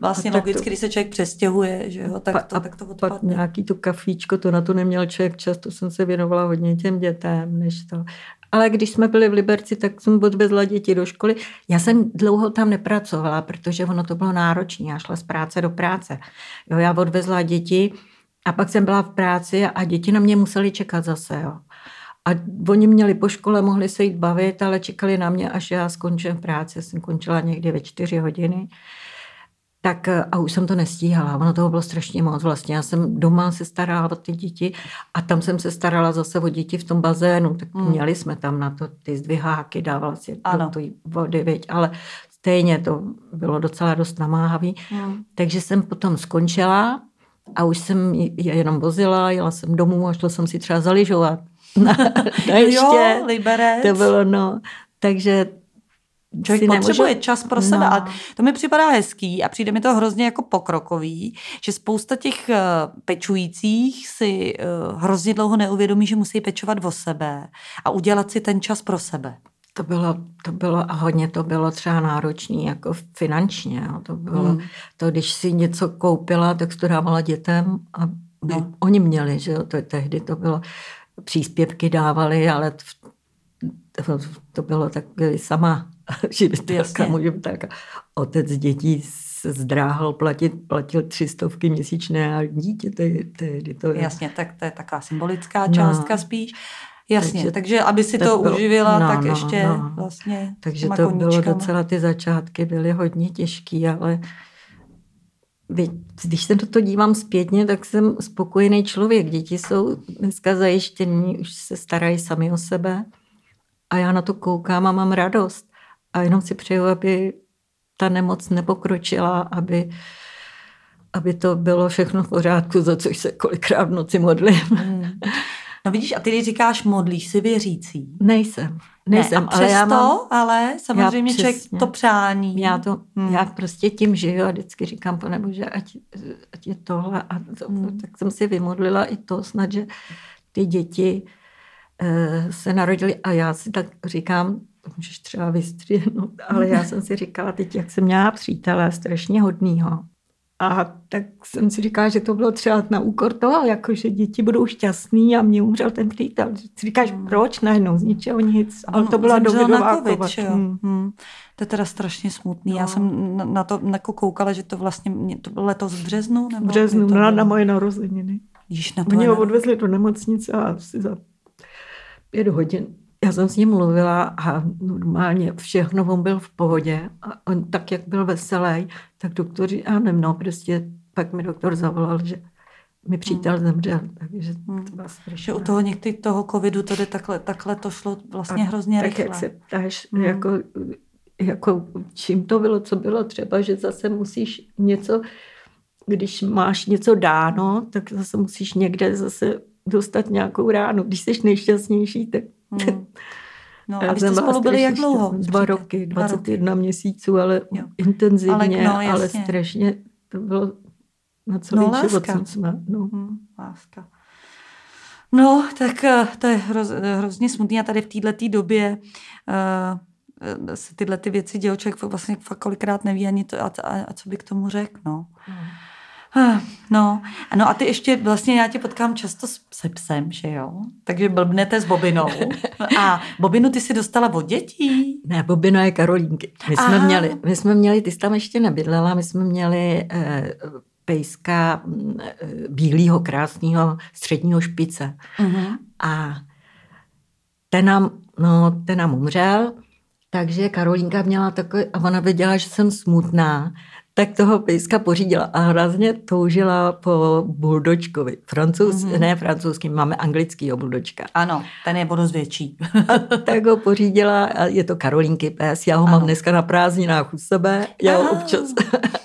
vlastně logicky, to, když se člověk přestěhuje, že jo, tak to, tak to odpadne. Pak nějaký to kafíčko, to na to neměl člověk čas, to jsem se věnovala hodně těm dětem, než to. Ale když jsme byli v Liberci, tak jsem odvezla děti do školy. Já jsem dlouho tam nepracovala, protože ono to bylo náročné. Já šla z práce do práce. Jo, já odvezla děti a pak jsem byla v práci a děti na mě museli čekat zase. Jo. A oni měli po škole, mohli se jít bavit, ale čekali na mě, až já skončím práci. Jsem končila někdy ve čtyři hodiny tak eh, a už jsem to nestíhala. Ono toho bylo strašně moc vlastně. Já jsem doma se starala o ty děti a tam jsem se starala zase o děti v tom bazénu. Tak hmm. měli jsme tam na to ty zdviháky, dávala si ano. do vody, viď? ale stejně to bylo docela dost namáhavý. Hmm. Takže jsem potom skončila a už jsem je jenom vozila, jela jsem domů a šla jsem si třeba zaližovat. Na, na ještě. Jo, liberec. To bylo, no. Takže Člověk potřebuje nemůže... čas pro sebe. No. A to mi připadá hezký a přijde mi to hrozně jako pokrokový, že spousta těch uh, pečujících si uh, hrozně dlouho neuvědomí, že musí pečovat o sebe a udělat si ten čas pro sebe. To bylo, to bylo a hodně to bylo třeba náročné jako finančně. Jo. To bylo, hmm. to, když si něco koupila, tak to dávala dětem a no. oni měli, že jo, to, tehdy to bylo, příspěvky dávali, ale to, to bylo tak sama můžu tak. Otec dětí se zdráhal platit, platil tři stovky měsíčné a dítě tehdy to je. Jasně, tak to je taková symbolická částka no. spíš. Jasně, takže, takže aby si to bylo, uživila, no, tak no, ještě no. vlastně Takže to bylo docela, ty začátky byly hodně těžký, ale když se do toho dívám zpětně, tak jsem spokojený člověk. Děti jsou dneska zajištění, už se starají sami o sebe a já na to koukám a mám radost. A jenom si přeju, aby ta nemoc nepokročila, aby, aby to bylo všechno v pořádku, za což se kolikrát v noci modlím. Hmm. No vidíš, a ty když říkáš modlíš si věřící. Nejsem. Nejsem, ne, a ale já mám, ale samozřejmě člověk to přání. Já to, hmm. já prostě tím žiju a vždycky říkám, pane Bože, ať, ať je tohle. A to, hmm. tak jsem si vymodlila i to snad, že ty děti e, se narodily a já si tak říkám, to můžeš třeba vystřihnout, ale já jsem si říkala teď, jak jsem měla přítele strašně hodnýho. A tak jsem si říkala, že to bylo třeba na úkor toho, jako že děti budou šťastný a mě umřel ten přítel. Si říkáš, hmm. proč najednou, z ničeho nic. Ale to byla dovidová COVID, hmm. Hmm. To je teda strašně smutný. No. Já jsem na to jako koukala, že to vlastně, to bylo letos v březnu? Nebo březnu, to na, na moje narozeniny. Již na Mě ho odvezli do nemocnice a asi za pět hodin já jsem s ním mluvila a normálně všechno, on byl v pohodě a on tak, jak byl veselý, tak doktor, nevím, no, prostě pak mi doktor zavolal, že mi přítel hmm. zemřel, takže hmm. to bylo strašné. u toho někdy toho covidu to jde takhle, takhle to šlo vlastně a hrozně tak rychle. jak se ptáš, hmm. jako, jako čím to bylo, co bylo třeba, že zase musíš něco, když máš něco dáno, tak zase musíš někde zase dostat nějakou ránu. Když jsi nejšťastnější, tak Hmm. No, a vy jste spolu byli jak dlouho? Dva roky, 21 roky. měsíců, ale jo. intenzivně, ale, no, ale strašně to bylo na celý no, život jsem jsme. No. Hmm, láska. No, tak eh, to je hroz, hrozně smutný a tady v této době uh, se tyhle ty věci dějou, člověk vlastně fakt kolikrát neví ani to, a, a, a co by k tomu řekl, no. Hmm. No, no a ty ještě, vlastně já tě potkám často se psem, že jo? Takže blbnete s Bobinou. A Bobinu ty si dostala od dětí? Ne, Bobina je Karolínky. My jsme, měli, my jsme měli, ty jsi tam ještě nebydlela, my jsme měli eh, pejska eh, bílého, krásného středního špice. Uh-huh. A ten nám, no, ten nám umřel, takže Karolínka měla takový, a ona věděla, že jsem smutná, tak toho pejska pořídila a hrozně toužila po buldočkovi. Francouz, mm-hmm. ne francouzský, máme anglický buldočka. Ano, ten je dost větší. a tak ho pořídila, a je to Karolínky pes, já ho ano. mám dneska na prázdninách u sebe, já ho občas,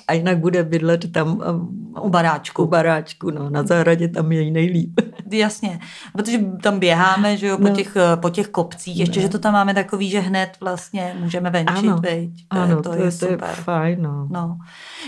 a jinak bude bydlet tam um, u baráčku. U baráčku, no, na zahradě tam je nejlíp. Jasně, protože tam běháme, že jo, po, no. těch, po těch kopcích, ještě, ne. že to tam máme takový, že hned vlastně můžeme venčit, ano. veď. Ano, to, to, je, to super. je fajn, no. no.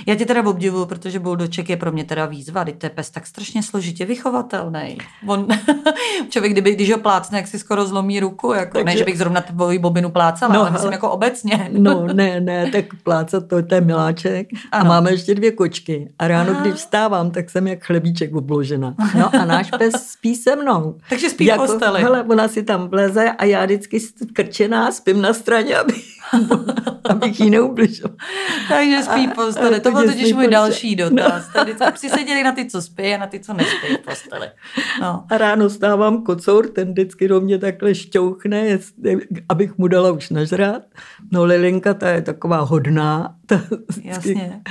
Já tě teda obdivuju, protože buldoček je pro mě teda výzva, teď to je pes tak strašně složitě vychovatelný. On, člověk, kdyby, když ho plácne, jak si skoro zlomí ruku, jako, Takže... ne, že bych zrovna tvoji bobinu plácala, no, ale myslím jako obecně. no, ne, ne, tak plácat to, to je miláček. Ano. A máme ještě dvě kočky. A ráno, Aha. když vstávám, tak jsem jak chlebíček obložena. No a náš pes spí se mnou. Takže spí jako, v posteli. Hele, ona si tam vleze a já vždycky krčená spím na straně, aby, abych jí neubližoval. Takže spí v posteli. To byl totiž můj další dotaz. Tady si seděli na ty, co spí a na ty, co nespí v posteli. No. A ráno stávám kocour, ten vždycky do mě takhle šťouchne, abych mu dala už nažrát. No Lilinka, ta je taková hodná. Ta vždycky... Jasně.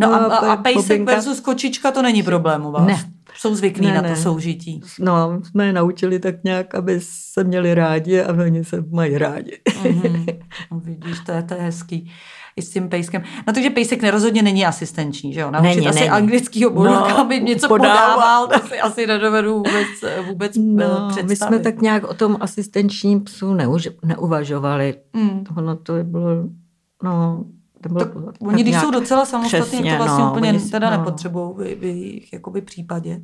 No, no a, a, a pejsek bobinka... versus kočička, to není problém u vás? Ne. Jsou zvyklí ne, na to ne. soužití. No, jsme je naučili tak nějak, aby se měli rádi a oni se mají rádi. Mm-hmm. Vidíš, to je, to je hezký i s tím pejskem. No takže pejsek nerozhodně není asistenční, že jo? Naučit není, asi není. anglickýho buldoga, no, aby něco podával, podával, to si asi nedovedu vůbec, vůbec no, představit. My jsme tak nějak o tom asistenčním psu neuž, neuvažovali. Mm. Ono to bylo, no, to bylo tak tak oni, když jsou docela samostatní, to vlastně no, úplně teda no. nepotřebují v, v jejich jakoby případě.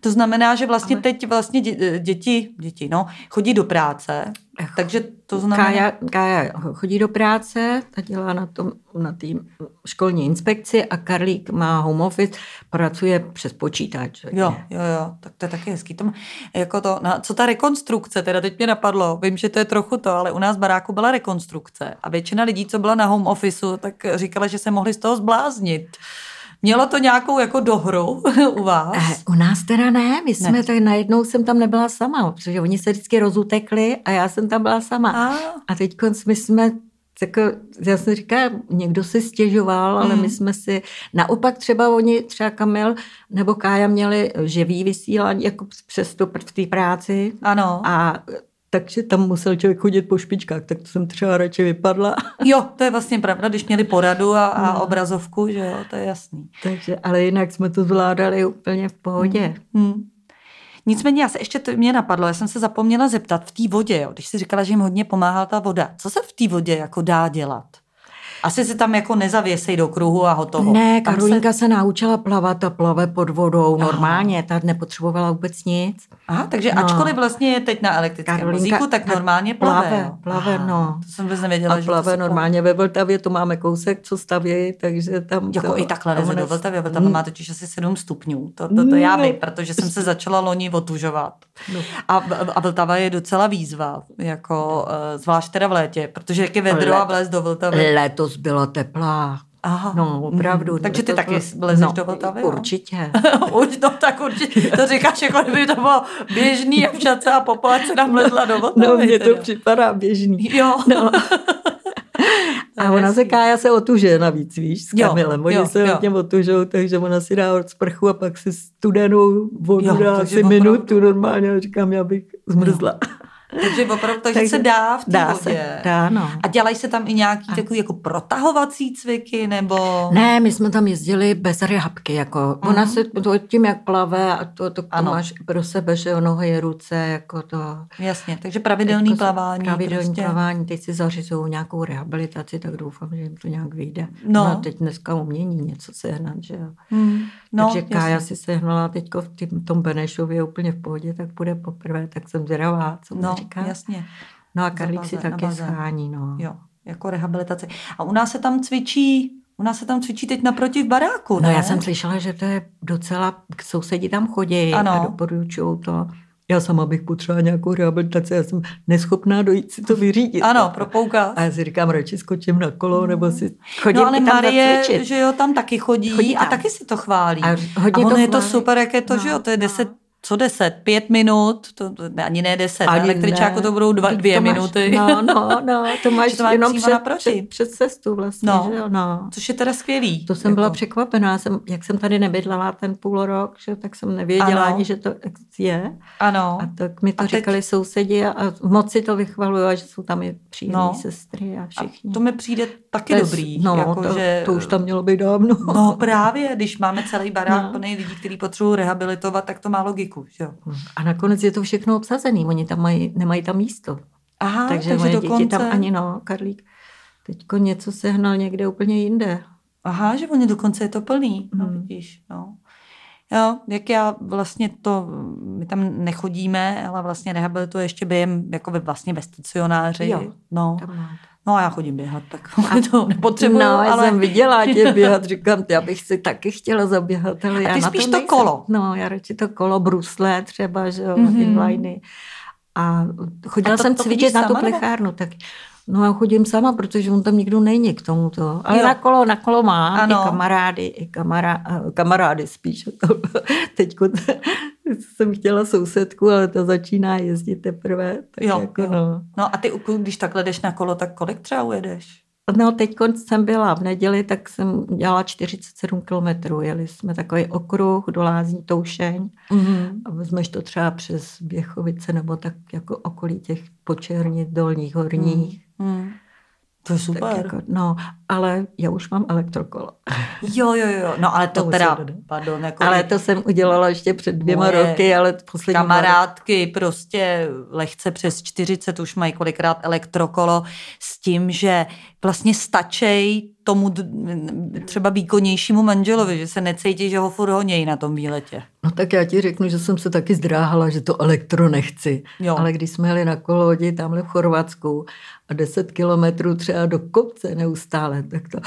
To znamená, že vlastně teď vlastně dě- děti, děti, no, chodí do práce, takže to znamená... Kája, Kája chodí do práce, ta dělá na tom, na té školní inspekci a Karlík má home office, pracuje přes počítač. Jo, jo, jo, tak to je taky hezký. To, jako to, na, co ta rekonstrukce, teda teď mě napadlo, vím, že to je trochu to, ale u nás v baráku byla rekonstrukce a většina lidí, co byla na home officeu, tak říkala, že se mohli z toho zbláznit. Mělo to nějakou jako dohru u vás? Eh, u nás teda ne, my jsme ne. tak najednou jsem tam nebyla sama, protože oni se vždycky rozutekli a já jsem tam byla sama. A, a teď my jsme tak já jsem říkala, někdo si stěžoval, ale mm. my jsme si, naopak třeba oni, třeba Kamil nebo Kája měli živý vysílání jako přesto v té práci. Ano. A takže tam musel člověk chodit po špičkách, tak to jsem třeba radši vypadla. Jo, to je vlastně pravda, když měli poradu a, a no. obrazovku, že jo, to je jasný. Takže, ale jinak jsme to zvládali úplně v pohodě. Hmm. Hmm. Nicméně já se ještě to mě napadlo, já jsem se zapomněla zeptat v té vodě, jo, když jsi říkala, že jim hodně pomáhá ta voda. Co se v té vodě jako dá dělat? Asi se tam jako nezavěsej do kruhu a hotovo. Ne, Karolinka se... se naučila plavat a plave pod vodou Aha. normálně, ta nepotřebovala vůbec nic. Aha, takže no. ačkoliv vlastně je teď na elektrickém Karolinka, vozíku, tak normálně plave. Plave, plave Aha, no. To jsem vůbec nevěděla. A že plave normálně ve Vltavě, to máme kousek, co stavějí, takže tam... Jako to, i takhle leze do Vltavy, Vltava má totiž asi 7 stupňů. To, to, to já no. vím, protože jsem se začala loni otužovat. No. A, a Vltava je docela výzva, jako eh, zvlášť teda v létě, protože jak je vedro a vlez do Vltavy. Letos bylo teplá Aha. No, opravdu. Mm. Takže ty to taky lezeš no, do Vltavy? Určitě. Už, no tak určitě. To říkáš, jako kdyby to bylo běžný a však a populace nám lezla do Vltavy. No, mně to připadá běžný. Jo. No. A ona se Kája se otuže navíc, víš, s Kamilem. Oni jo, se hodně otužou, takže ona si dá od sprchu a pak si studenou vodu jo, dá asi minutu normálně. A říkám, já bych zmrzla. Jo. Takže opravdu, takže, takže se dá v té dá vodě. Se, dá, no. A dělají se tam i nějaký a... takový jako protahovací cviky, nebo... Ne, my jsme tam jezdili bez rehabky, jako uh-huh. ona se to tím, jak plave a to, to, to máš pro sebe, že nohy, ruce, jako to... Jasně, takže pravidelný jako plavání. Pravidelný prostě. plavání, teď si zařizují nějakou rehabilitaci, tak doufám, že jim to nějak vyjde. No. no teď dneska umění něco sehnat, že jo. Hmm. No, Takže Kája si sehnala teď v tom Benešově úplně v pohodě, tak bude poprvé, tak jsem zvědavá, co no, říká. jasně. No a Karlík si taky schání, no. Jo, jako rehabilitace. A u nás se tam cvičí u nás se tam cvičí teď naproti v baráku, ne? No já jsem slyšela, že to je docela, sousedí tam chodí ano. a doporučují to. Já sama bych potřebovala nějakou rehabilitaci, já jsem neschopná dojít si to vyřídit. Ano, pro poukaz. A já si říkám, radši skočím na kolo, nebo si chodím no, ale tam Marie, že jo, tam taky chodí, chodí tam. a taky si to chválí. A, hodně a ono to je to super, jak je to, no, že jo, to je deset no co deset, pět minut, to, to ani ne deset, ani na električáku ne. to budou dva, dvě to máš, minuty. No, no, no, to máš to jenom před, před, před cestu vlastně, no, že jo, no. Což je teda skvělý. To jsem jako. byla překvapená, jsem, jak jsem tady nebydlela ten půl rok, že, tak jsem nevěděla ano. ani, že to je. Ano. A tak mi to a říkali teď... sousedi a, a moc si to vychvalují, že jsou tam i příjemné no. sestry a všichni. A to mi přijde taky to dobrý. No, jako, to, že... to už tam mělo být dávno. No právě, když máme celý barák no. plný lidí, kteří potřebují rehabilitovat, tak to má logiku, že. Hmm. A nakonec je to všechno obsazený, oni tam mají, nemají tam místo. Aha, takže, takže moje dokonce... děti tam ani no, Karlík teďko něco sehnal někde úplně jinde. Aha, že oni dokonce je to plný, no hmm. vidíš, no. Jo, jak já vlastně to, my tam nechodíme, ale vlastně rehabilituje ještě během, jako vlastně ve stacionáři. Jo, no. Tam No a já chodím běhat, tak to nepotřebuju. No, ale... já jsem viděla tě běhat, říkám, já bych si taky chtěla zaběhat, ale a já ty na spíš to, to kolo. No, já radši to kolo, brusle třeba, že jo, mm-hmm. inliny. A chodila a to, jsem to cvičit na tu plechárnu, tak No já chodím sama, protože on tam nikdo není k tomuto. Ale jo. na kolo, na kolo má ano. i kamarády, i kamara, kamarády spíš. Teď jsem chtěla sousedku, ale ta začíná jezdit teprve. Tak jo, jako jo. No. no a ty, když takhle jdeš na kolo, tak kolik třeba ujedeš? No teď jsem byla v neděli, tak jsem dělala 47 kilometrů. Jeli jsme takový okruh do Lázní Toušeň mm-hmm. a vezmeš to třeba přes Běchovice nebo tak jako okolí těch počernic dolních, horních. Mm. Mm. To je super. Tak jako, no ale já už mám elektrokolo. Jo, jo, jo, no ale to, To teda, pardon, jako Ale to jsem udělala ještě před dvěma Moje roky, ale poslední kamarádky prostě lehce přes 40 už mají kolikrát elektrokolo s tím, že vlastně stačej tomu třeba výkonnějšímu manželovi, že se necítí, že ho furt honějí na tom výletě. No tak já ti řeknu, že jsem se taky zdráhala, že to elektro nechci. Jo. Ale když jsme jeli na kolodi tamhle v Chorvatsku a 10 kilometrů třeba do kopce neustále, tak to,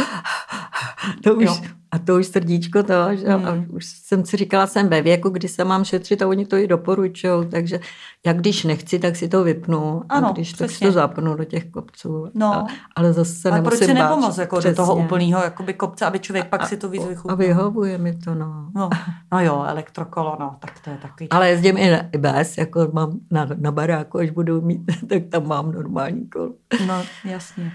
to už, Jo. a to už srdíčko to, že, a Hmm. už jsem si říkala, jsem ve věku, kdy se mám šetřit a oni to i doporučují, takže já když nechci, tak si to vypnu Ano, a když tak si to zapnu do těch kopců. No. A, ale zase Ale nemusím proč si bát. nepomoct jako do toho úplného jakoby kopce, aby člověk pak si to víc vychutnal? A vyhovuje mi to, no. No, no jo, elektrokolo, no, tak to je takový. Ale jezdím i, na, i bez, jako mám na, na baráku, až budu mít, tak tam mám normální kolo. No, jasně.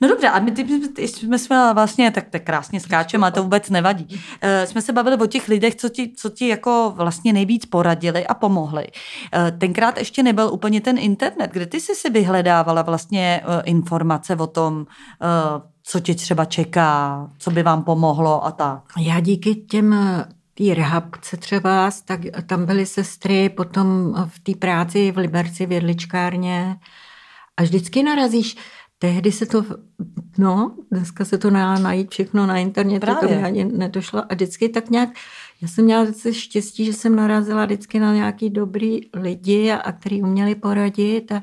No dobře, a my jsme se vlastně, tak, tak krásně skáčeme, a to vůbec nevadí. E, jsme se bavili o těch lidech, co ti, co ti jako vlastně nejvíc poradili a pomohli. E, tenkrát ještě nebyl úplně ten internet, kde ty jsi si vyhledávala vlastně e, informace o tom, e, co tě třeba čeká, co by vám pomohlo a tak. Já díky těm té rehabce třeba, tak tam byly sestry, potom v té práci v Liberci v jedličkárně a vždycky narazíš, tehdy se to, no, dneska se to dá najít všechno na internetu, to Právě. mi ani nedošlo a vždycky tak nějak, já jsem měla zase štěstí, že jsem narazila vždycky na nějaký dobrý lidi, a, a který uměli poradit a,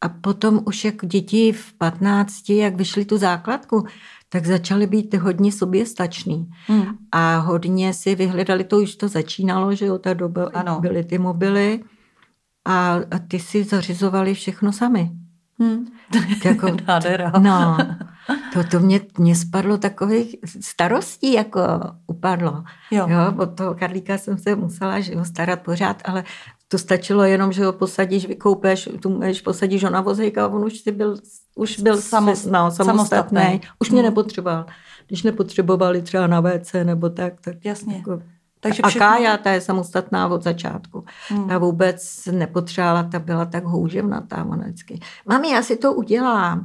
a potom už jak děti v 15, jak vyšly tu základku, tak začaly být hodně soběstačný. Hmm. A hodně si vyhledali, to už to začínalo, že jo, ta doba Ano. byly ty mobily a, a ty si zařizovali všechno sami. Hmm. Jako, Nádhera. no, to, to mě, mě spadlo takových starostí, jako upadlo. Jo. jo, od toho Karlíka jsem se musela že ho starat pořád, ale to stačilo jenom, že ho posadíš, vykoupeš, tu můžeš posadíš ho na vozejka a on už si byl, už byl Samo- svi- no, samostatný. samostatný. Už mě Hmm. nepotřeboval. Když nepotřebovali třeba na WC nebo tak, tak Jasně. Jako, Takže a všechno- Kája, ta je samostatná od začátku. Hmm. Ta vůbec nepotřebovala, ta byla tak houževnatá ona vždycky. Mami, já si to udělám.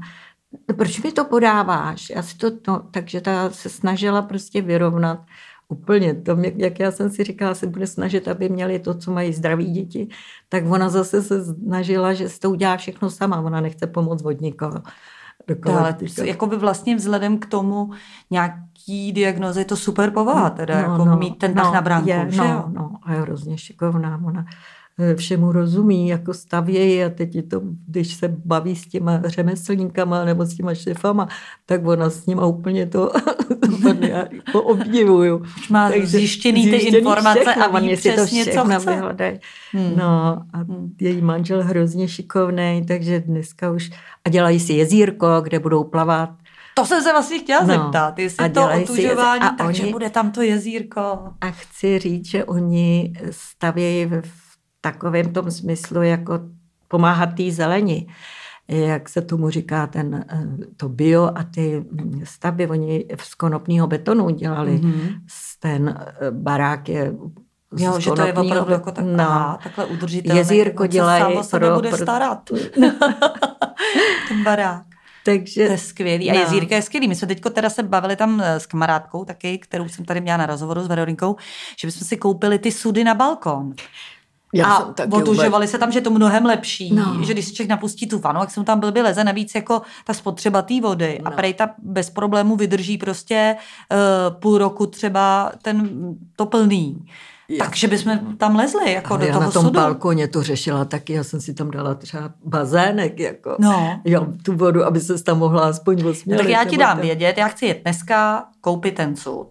"No, Proč mi to podáváš? Já si to, no, takže ta se snažila prostě vyrovnat úplně to, jak- jak já jsem si říkala, se bude snažit, aby měli to, co mají zdraví děti, tak ona zase se snažila, že si to udělá všechno sama. Ona nechce pomoct od nikoho. Ale jako by vlastně vzhledem k tomu nějaký diagnoze je to super povaha, teda no, jako no, mít ten tah na bránku, je, že no, jo? No, a je hrozně šikovná. Ona všemu rozumí, jako stavějí a teď je to, když se baví s těma řemeslníkama nebo s těma šefama, tak ona s nima úplně to já to obdivuju. Už má zjištěný ty informace a ví přesně, to co všechno chce. Hmm. No a Hmm. její manžel hrozně šikovný, takže dneska už a dělají si jezírko, kde budou plavat. To jsem se vlastně chtěla No. zeptat, jestli A to otužování, a takže oni- bude tam to jezírko. A chci říct, že oni stavějí v takovém tom smyslu, jako pomáhat té zeleni. Jak se tomu říká, ten, eh, to bio a ty mm, stavby, oni z konopního betonu dělali. Mhm. Mm-hmm. Ten eh, barák je z Jo, že to je opravdu jako tak, no. aha, takhle udržitelné. Jezírko se dělají sám o sebe pro- bude pro- starat. Ten barák. To Takže je skvělý. A No. jezírka je skvělý. My jsme teďko teda se bavili tam eh, s kamarádkou taky, kterou jsem tady měla na rozhovoru s Veroninkou, že bychom si koupili ty sudy na balkon. A otužovali se tam, že je to mnohem lepší, No. že když si člověk napustí tu vanu, jak se mu tam blbě leze, navíc jako ta spotřeba té vody a No. prej ta bez problémů vydrží prostě uh, půl roku třeba ten to plný. Já- Takže bychom tam lezli jako Ale do já toho na tom sudu. balkoně to řešila taky, já jsem si tam dala třeba bazének, jako. No. Jo, tu vodu, aby se tam mohla aspoň No, osmělit. tak já ti dám tak. vědět, já chci jet dneska koupit ten sud.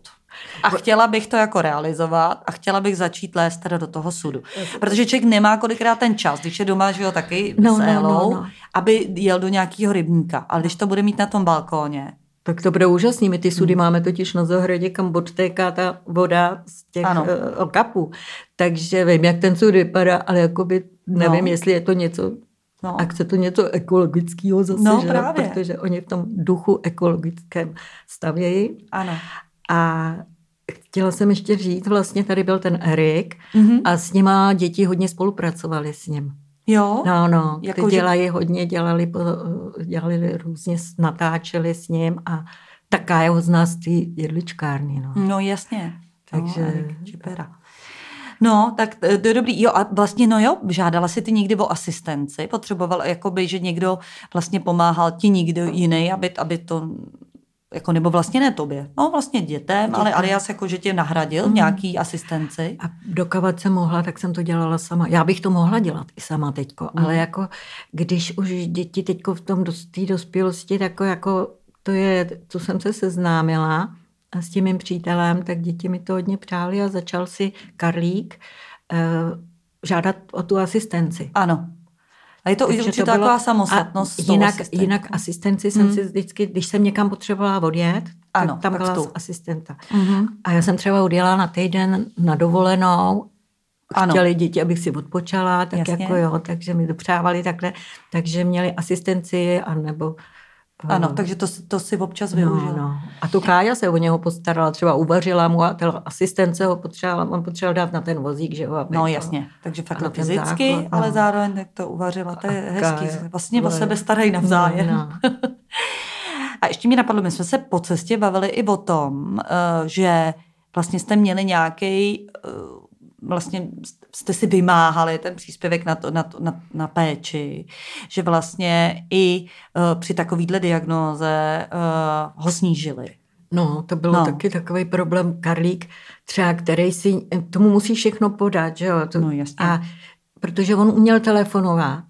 A chtěla bych to jako realizovat a chtěla bych začít lézt teda do toho sudu. Protože člověk nemá kolikrát ten čas, když je doma, že jo, taky No, s no, Elou, no, no. aby jel do nějakého rybníka. Ale když to bude mít na tom balkóně, Tak to bude úžasný. My ty sudy hmm. máme totiž na zahradě, kam odtéká ta voda z těch Ano. uh, kapů. Takže vím, jak ten sud vypadá, ale jakoby nevím, No. jestli je to něco, no, a chce to něco ekologického zase, No, že? právě. protože oni v tom duchu ekologickém stavějí. ano. A chtěla jsem ještě říct, vlastně tady byl ten Erik Mhm. a s nima děti hodně spolupracovali s ním. Jo? No, no, Jako, ty že- dělají hodně, dělali, dělali různě, natáčeli s ním a taká jeho z nás ty jedličkárny. No. No jasně. Takže- No, Erik Čipera. No, tak to je dobrý. Jo, a vlastně, no jo, žádala si ty někdy o asistenci? Potřeboval, jakoby, že někdo vlastně pomáhal ti někdo jiný, aby, aby to, jako, nebo vlastně ne tobě, no vlastně dětem, ale alias jako, že tě nahradil v nějaký asistenci. A dokavat jsem mohla, tak jsem to dělala sama. Já bych to mohla dělat i sama teďko, ale jako když už děti teďko v tom té dospělosti, tak jako to je, co jsem se seznámila a s tím mým přítelem, tak děti mi to hodně přáli a začal si Karlík eh, žádat o tu asistenci. Ano. A je to Takže určitá to bylo- taková samostatnost. A jinak, asistentkou. jinak asistenci jsem si vždycky, když jsem někam potřebovala odjet, Ano, tak tam tak byla tu. asistenta. Mhm. A já jsem třeba odjela na týden na dovolenou, Ano. chtěli děti, abych si odpočala, tak Jasně. jako jo, takže mi dopřávali takhle, takže měli asistenci, anebo... Ano, eh, takže to, to si občas No, využil. no. A tu Kája se o něho postarala, třeba uvařila mu a ta asistence ho potřebovala, on potřeboval dát na ten vozík, že jo. aby No to- jasně, takže fakt ten fyzicky, základ, no. ale zároveň tak to uvařila, to je A hezký. Kája, Vlastně o sebe starají navzájem. No, no. A ještě mi napadlo, my jsme se po cestě bavili i o tom, eh, že vlastně jste měli nějaký, vlastně jste si vymáhali ten příspěvek na, to, na, to, na, na péči, že vlastně i eh, při takovýhle diagnóze eh, ho snížili. No, to bylo No. no. taky takový problém. Karlík, třeba, který si, tomu musí všechno podat, že jo? To, No, jasně. A protože on uměl telefonovat,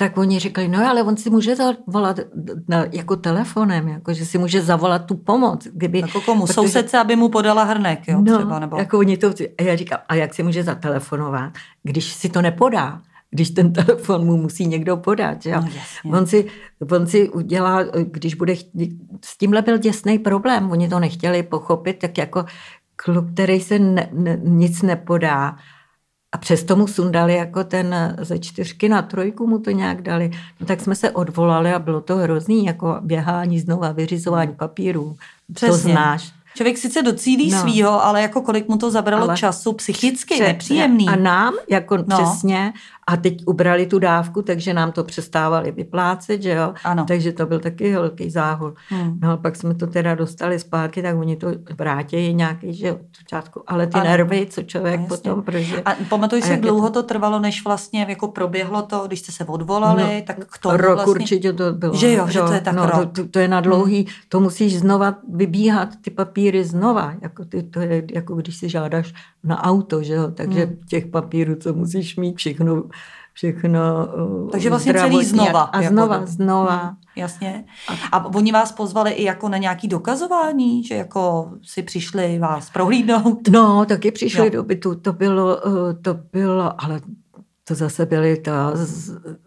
tak oni řekli, no ale on si může zavolat na, jako telefonem, jako, že si může zavolat tu pomoc. Kdyby, Jako komu? protože- Sousedce, aby mu podala hrnek, jo, no, třeba, nebo... jako oni to, a já říkám, a jak si může zatelefonovat, když si to nepodá? Když ten telefon mu musí někdo podat. Že? jo? No, jasně. on, si, on si udělá, když bude, chtít- s tímhle byl děsný problém, oni to nechtěli pochopit, tak jako kluk, který se ne, ne, nic nepodá, a přesto mu sundali jako ten ze čtyřky na trojku mu to nějak dali. No tak jsme se odvolali a bylo to hrozný, jako běhání znova, vyřizování papírů. To Přesně. znáš. Člověk sice docílí no. Svýho, ale jako kolik mu to zabralo ale času, psychicky Pře- nepříjemný. A nám, jako no. přesně, a teď ubrali tu dávku, takže nám to přestávali vyplácet, že jo? Ano. Takže to byl taky velký záhul. Hmm. No a pak jsme to teda dostali zpátky, tak oni to vrátí nějaký, že jo, začátku. Ale ty Ano. nervy, co člověk No, potom prožije. A pamatuješ A si, jak dlouho to? to trvalo, než vlastně jako proběhlo to, když jste se odvolali, no, tak k tomu rok vlastně... určitě to bylo. Že jo, že to je tak no, rok. Hmm. To, to, je na dlouhý, to musíš znova vybíhat ty papíry znova, jako ty, to je jako když si žádáš na auto, že jo, takže Hmm. těch papírů, co musíš mít, všechno, všechno uh, Takže vlastně celý znova. A jako znova, do- znova. Hmm, jasně. A oni vás pozvali i jako na nějaký dokazování, že jako si přišli vás prohlídnout? No, taky přišli Jo. do bytu, to bylo, eh, to bylo, ale to zase byly ta,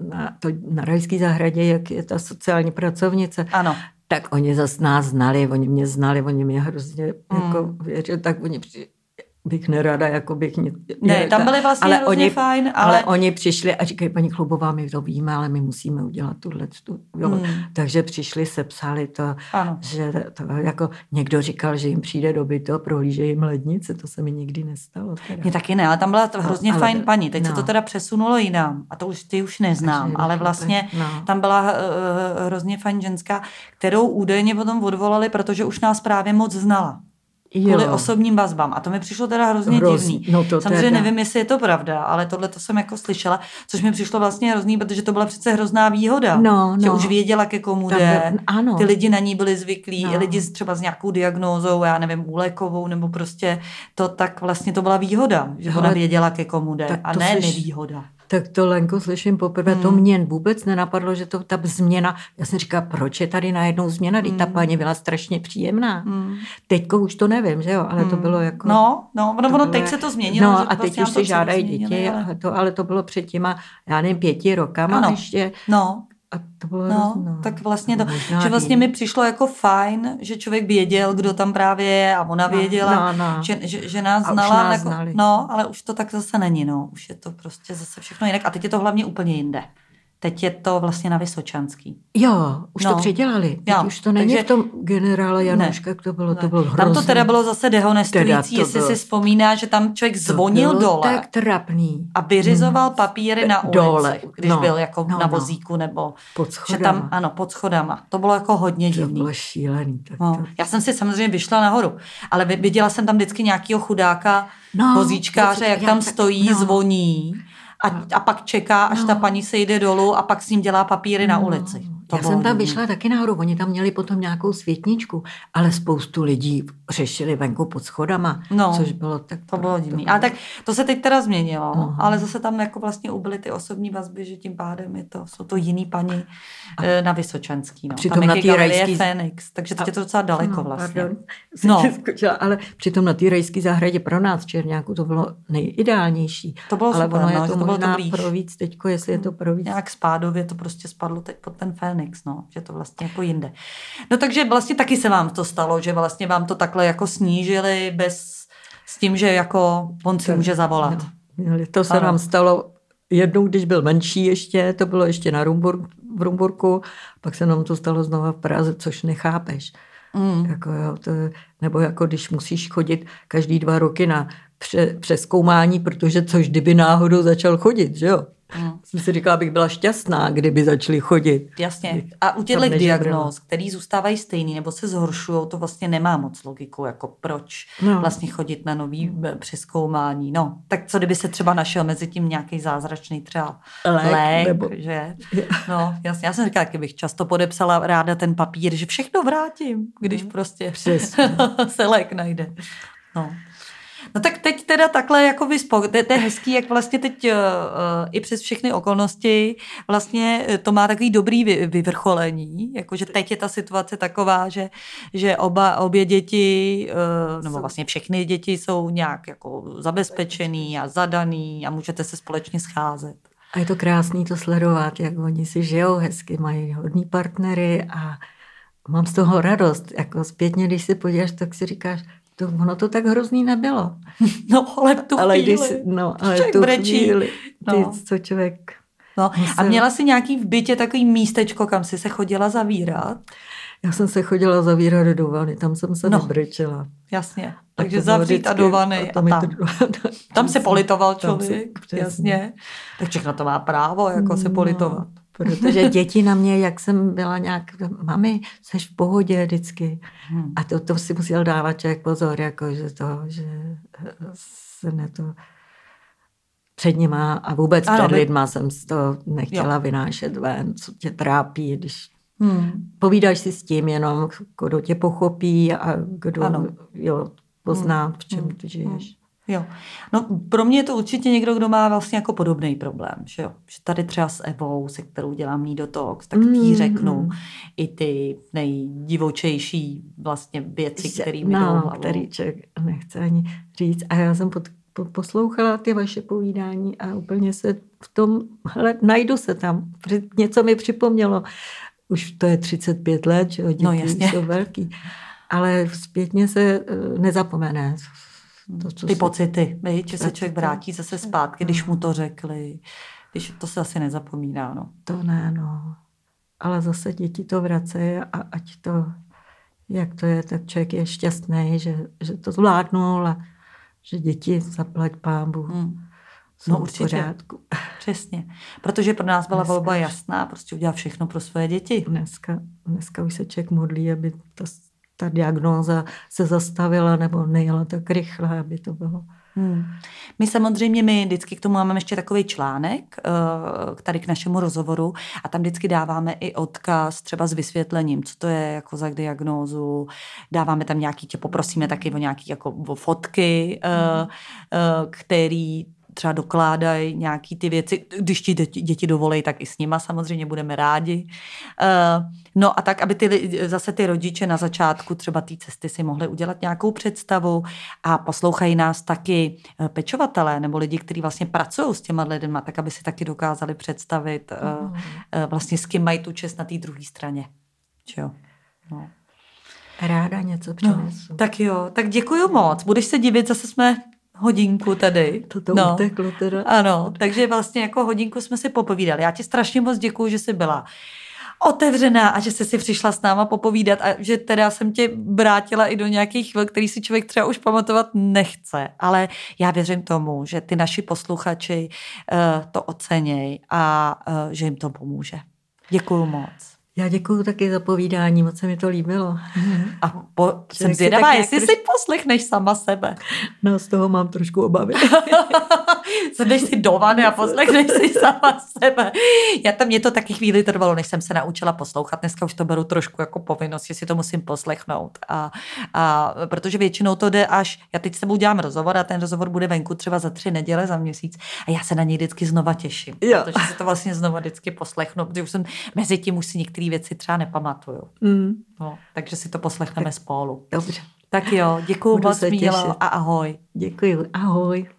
na, to, na Rajské zahradě, jak je ta sociální pracovnice, Ano. tak oni zase nás znali, oni mě znali, oni mě hrozně Hmm. jako věřili, tak oni při, bych nerada, jako bych nic. Ne, tam byli vlastně ale hrozně oni, fajn, ale- ale... oni přišli a říkají, paní Klubová, my to víme, ale my musíme udělat tuhle. Tu, jo. Hmm. Takže přišli, sepsali to, Ano. že to, jako někdo říkal, že jim přijde do bytu a prohlíže jim lednice, to se mi nikdy nestalo. Teda. Mně taky ne, ale tam byla to hrozně ale- fajn paní. Teď se no. to teda přesunulo jinam a to už ty už neznám, Takže ale vlastně no. tam byla uh, hrozně fajn ženská, kterou údajně potom odvolali, protože už nás právě moc znala. Kvůli Jo. osobním vazbám. A to mi přišlo teda hrozně Hrozný. divný. No to Samozřejmě teda. nevím, jestli je to pravda, ale tohle to jsem jako slyšela, což mi přišlo vlastně hrozný, protože to byla přece hrozná výhoda. No, Že no. už věděla, ke komu jde. ano. Ty lidi na ní byli zvyklí, No. i lidi s- třeba s nějakou diagnózou, já nevím, úlékovou, nebo prostě to tak vlastně to byla výhoda, že ona věděla, ke komu jde. A ne slyš- nevýhoda. Tak to Lenko slyším poprvé, Hmm. to mě vůbec nenapadlo, že to ta změna, já jsem říkala, proč je tady najednou změna, když ta Hmm. paní byla strašně příjemná. Hmm. Teďko už to nevím, že jo, ale to bylo jako... No, no, ono, ono teď se to změnilo. No a vlastně teď už si žádají děti, ale- ale to, ale to bylo před těma, já nevím, pěti rokama Ano. ještě. No, A to bylo No, tak vlastně to, Možná že vlastně mi přišlo jako fajn, že člověk věděl, kdo tam právě je a ona No, věděla, no, no. Že, že, že nás A znala. nás jako, znali. no, ale už to tak zase není, no. Už je to prostě zase všechno jinak. A teď je to hlavně úplně jinde. Teď je to vlastně na Vysočanský. Jo, už No. to předělali. Teď Jo, už to není takže- v tom generále Januška, jak to bylo, to bylo hrozný. Tam to teda bylo zase dehonestující, Teda to jestli bylo- si vzpomíná, že tam člověk To zvonil bylo dole tak trapný. a vyřizoval papíry na ulici, Dole, když no, byl jako no, na no. vozíku nebo Pod že schodama. tam, ano, pod schodama. To bylo jako hodně To divný. bylo šílený. Tak No, to... já jsem si samozřejmě vyšla nahoru, ale vi- viděla jsem tam vždycky nějakého chudáka, No, vozíčkáře, jak tam tak- stojí, no. zvoní a, a pak čeká, až No. ta paní se jde dolů a pak s ním dělá papíry na No, ulici. To Já jsem tam vyšla taky nahoru, oni tam měli potom nějakou světničku, ale spoustu lidí řešili venku pod schodama, No, což bylo tak... To bylo divný. Ale tak to se teď teda změnilo, Aha. ale zase tam jako vlastně ubyly ty osobní vazby, že tím pádem je to, jsou to jiný paní eh, na Vysočanský. No. přitom tam na té rajský- Fénix, takže teď je to docela daleko No, vlastně. Pardon, No. skočila, ale přitom na té rajské zahradě pro nás v Černáku to bylo nejideálnější. To bylo ale super, ono no, je to, to bylo možná to blíž. pro víc teďko, jestli je to pro víc. Nějak spádově to prostě spadlo teď pod ten Fénix, no, že to vlastně jako jinde. No takže vlastně taky se vám to stalo, že vlastně vám to takhle jako snížili bez s tím, že jako on si může zavolat. To se Ano. nám stalo jednou, když byl menší ještě, to bylo ještě na Rumburg, v Rumburku, pak se nám to stalo znova v Praze, což nechápeš. Mm. Jako jo, to, nebo jako když musíš chodit každý dva roky na pře, přeskoumání, protože což kdyby náhodou začal chodit, že jo? Mm. Jsem si říkala, abych byla šťastná, kdyby začali chodit. Jasně. A u těchto diagnóz, který zůstávají stejný nebo se zhoršují, to vlastně nemá moc logiku, jako proč No. vlastně chodit na nový eh, přeskoumání. No, tak co kdyby se třeba našel mezi tím nějaký zázračný třeba Lék, lék nebo- že? No, jasně. Já jsem říkala, jak bych často podepsala ráda ten papír, že všechno vrátím, když prostě Přesně. se lék najde. No. No tak teď teda takhle jako vy spok- to, to je hezký, jak vlastně teď uh, i přes všechny okolnosti vlastně eh, to má takový dobrý vy, vyvrcholení, jakože teď je ta situace taková, že, že oba, obě děti, uh, nebo vlastně všechny děti jsou nějak jako zabezpečený a zadaný a můžete se společně scházet. A je to krásný to sledovat, jak oni si žijou hezky, mají hodný partnery a mám z toho radost. Jako zpětně, když si podíváš, tak si říkáš, to, ono to tak hrozný nebylo. No, ale tu ale chvíli. když, no, ale člověk tu brečí. chvíli, ty, No. co člověk... No, a musel- měla si nějaký v bytě takový místečko, kam si se chodila zavírat? Já jsem se chodila zavírat do vany, tam jsem se No. no. nebrečela. Jasně. A Takže to zavřít a vždycky- do vany a tam. to- Tam se politoval Tam se- člověk, přesně. jasně. Tak všechno to má právo, jako se No, politovat. Protože děti na mě, jak jsem byla nějak, mami, jsi v pohodě vždycky. Hmm. A to, to si musel dávat člověk pozor, jako, že to, že se ne to před nima a vůbec Ano, před lidma jsem toho nechtěla Jo. vynášet ven, co tě trápí, když Hmm. povídáš si s tím jenom, kdo tě pochopí a kdo Ano. jo, pozná, v čem ty žiješ. Jo. No, pro mě je to určitě někdo, kdo má vlastně jako podobný problém. Že, jo? že tady třeba s Evou, se kterou dělám Nido Talks, tak tý Mm. řeknu i ty nejdivočejší vlastně věci, které mi no, který člověk nechce ani říct. A já jsem pod, po, poslouchala ty vaše povídání a úplně se v tom, hele, najdu se tam. Něco mi připomnělo. Už to je 35 let, že jo, děti No, jasně. jsou velký. Ale zpětně se eh, nezapomene. To, co Ty se- pocity, viď, že se člověk vrátí zase zpátky, když mu to řekli. Když to se asi nezapomíná, no. To ne, no. Ale zase děti to vracejí a ať to, jak to je, tak člověk je šťastný, že, že to zvládnul a že děti zaplať pámbu. Hmm. No, určitě. pořádku. Přesně. Protože pro nás byla Dneska volba jasná, prostě udělat všechno pro svoje děti. Dneska, dneska už se člověk modlí, aby ta, ta diagnóza se zastavila nebo nejela tak rychle, aby to bylo. Hmm. My samozřejmě, my vždycky k tomu máme ještě takový článek, eh, tady k našemu rozhovoru a tam vždycky dáváme i odkaz třeba s vysvětlením, co to je jako za diagnózu, dáváme tam nějaký, tě poprosíme taky o nějaký jako o fotky, eh, eh, který třeba dokládají nějaký ty věci, když ti děti, děti dovolí, tak i s nima samozřejmě budeme rádi. Eh, No a tak, aby ty, zase ty rodiče na začátku třeba té cesty si mohli udělat nějakou představu a poslouchají nás taky eh, pečovatelé nebo lidi, kteří vlastně pracují s těma lidma, tak aby si taky dokázali představit eh, vlastně s kým mají tu čest na té druhé straně. Jo? No. Ráda něco No, přinesu. tak jo, tak děkuji moc. Budeš se divit, zase jsme hodinku tady. To no. uteklo teda. Ano, takže vlastně jako hodinku jsme si popovídali. Já ti strašně moc děkuju, že jsi byla otevřená a že jsi si přišla s náma popovídat a že teda jsem tě vrátila i do nějakých chvil, který si člověk třeba už pamatovat nechce. Ale já věřím tomu, že ty naši posluchači uh, to ocenějí a uh, že jim to pomůže. Děkuju moc. Já děkuji taky za povídání, moc se mi to líbilo. A po, jsem zvědavá, jestli troš... si poslechneš sama sebe. No, z toho mám trošku obavy. Sedneš si do vany a poslechneš si sama sebe. Já tam mě to taky chvíli trvalo, než jsem se naučila poslouchat. Dneska už to beru trošku jako povinnost, že si to musím poslechnout. A, a protože většinou to jde až, já teď s tebou dělám rozhovor a ten rozhovor bude venku třeba za tři neděle, za měsíc a já se na něj vždycky znova těším. Jo. Protože si to vlastně znova vždycky poslechnu, protože už jsem mezi tím už si některý některé věci třeba nepamatuju. Mm. No, takže si to poslechneme tak, spolu. Dobře. Tak jo, děkuji moc, Mílo, a ahoj. Děkuji, ahoj.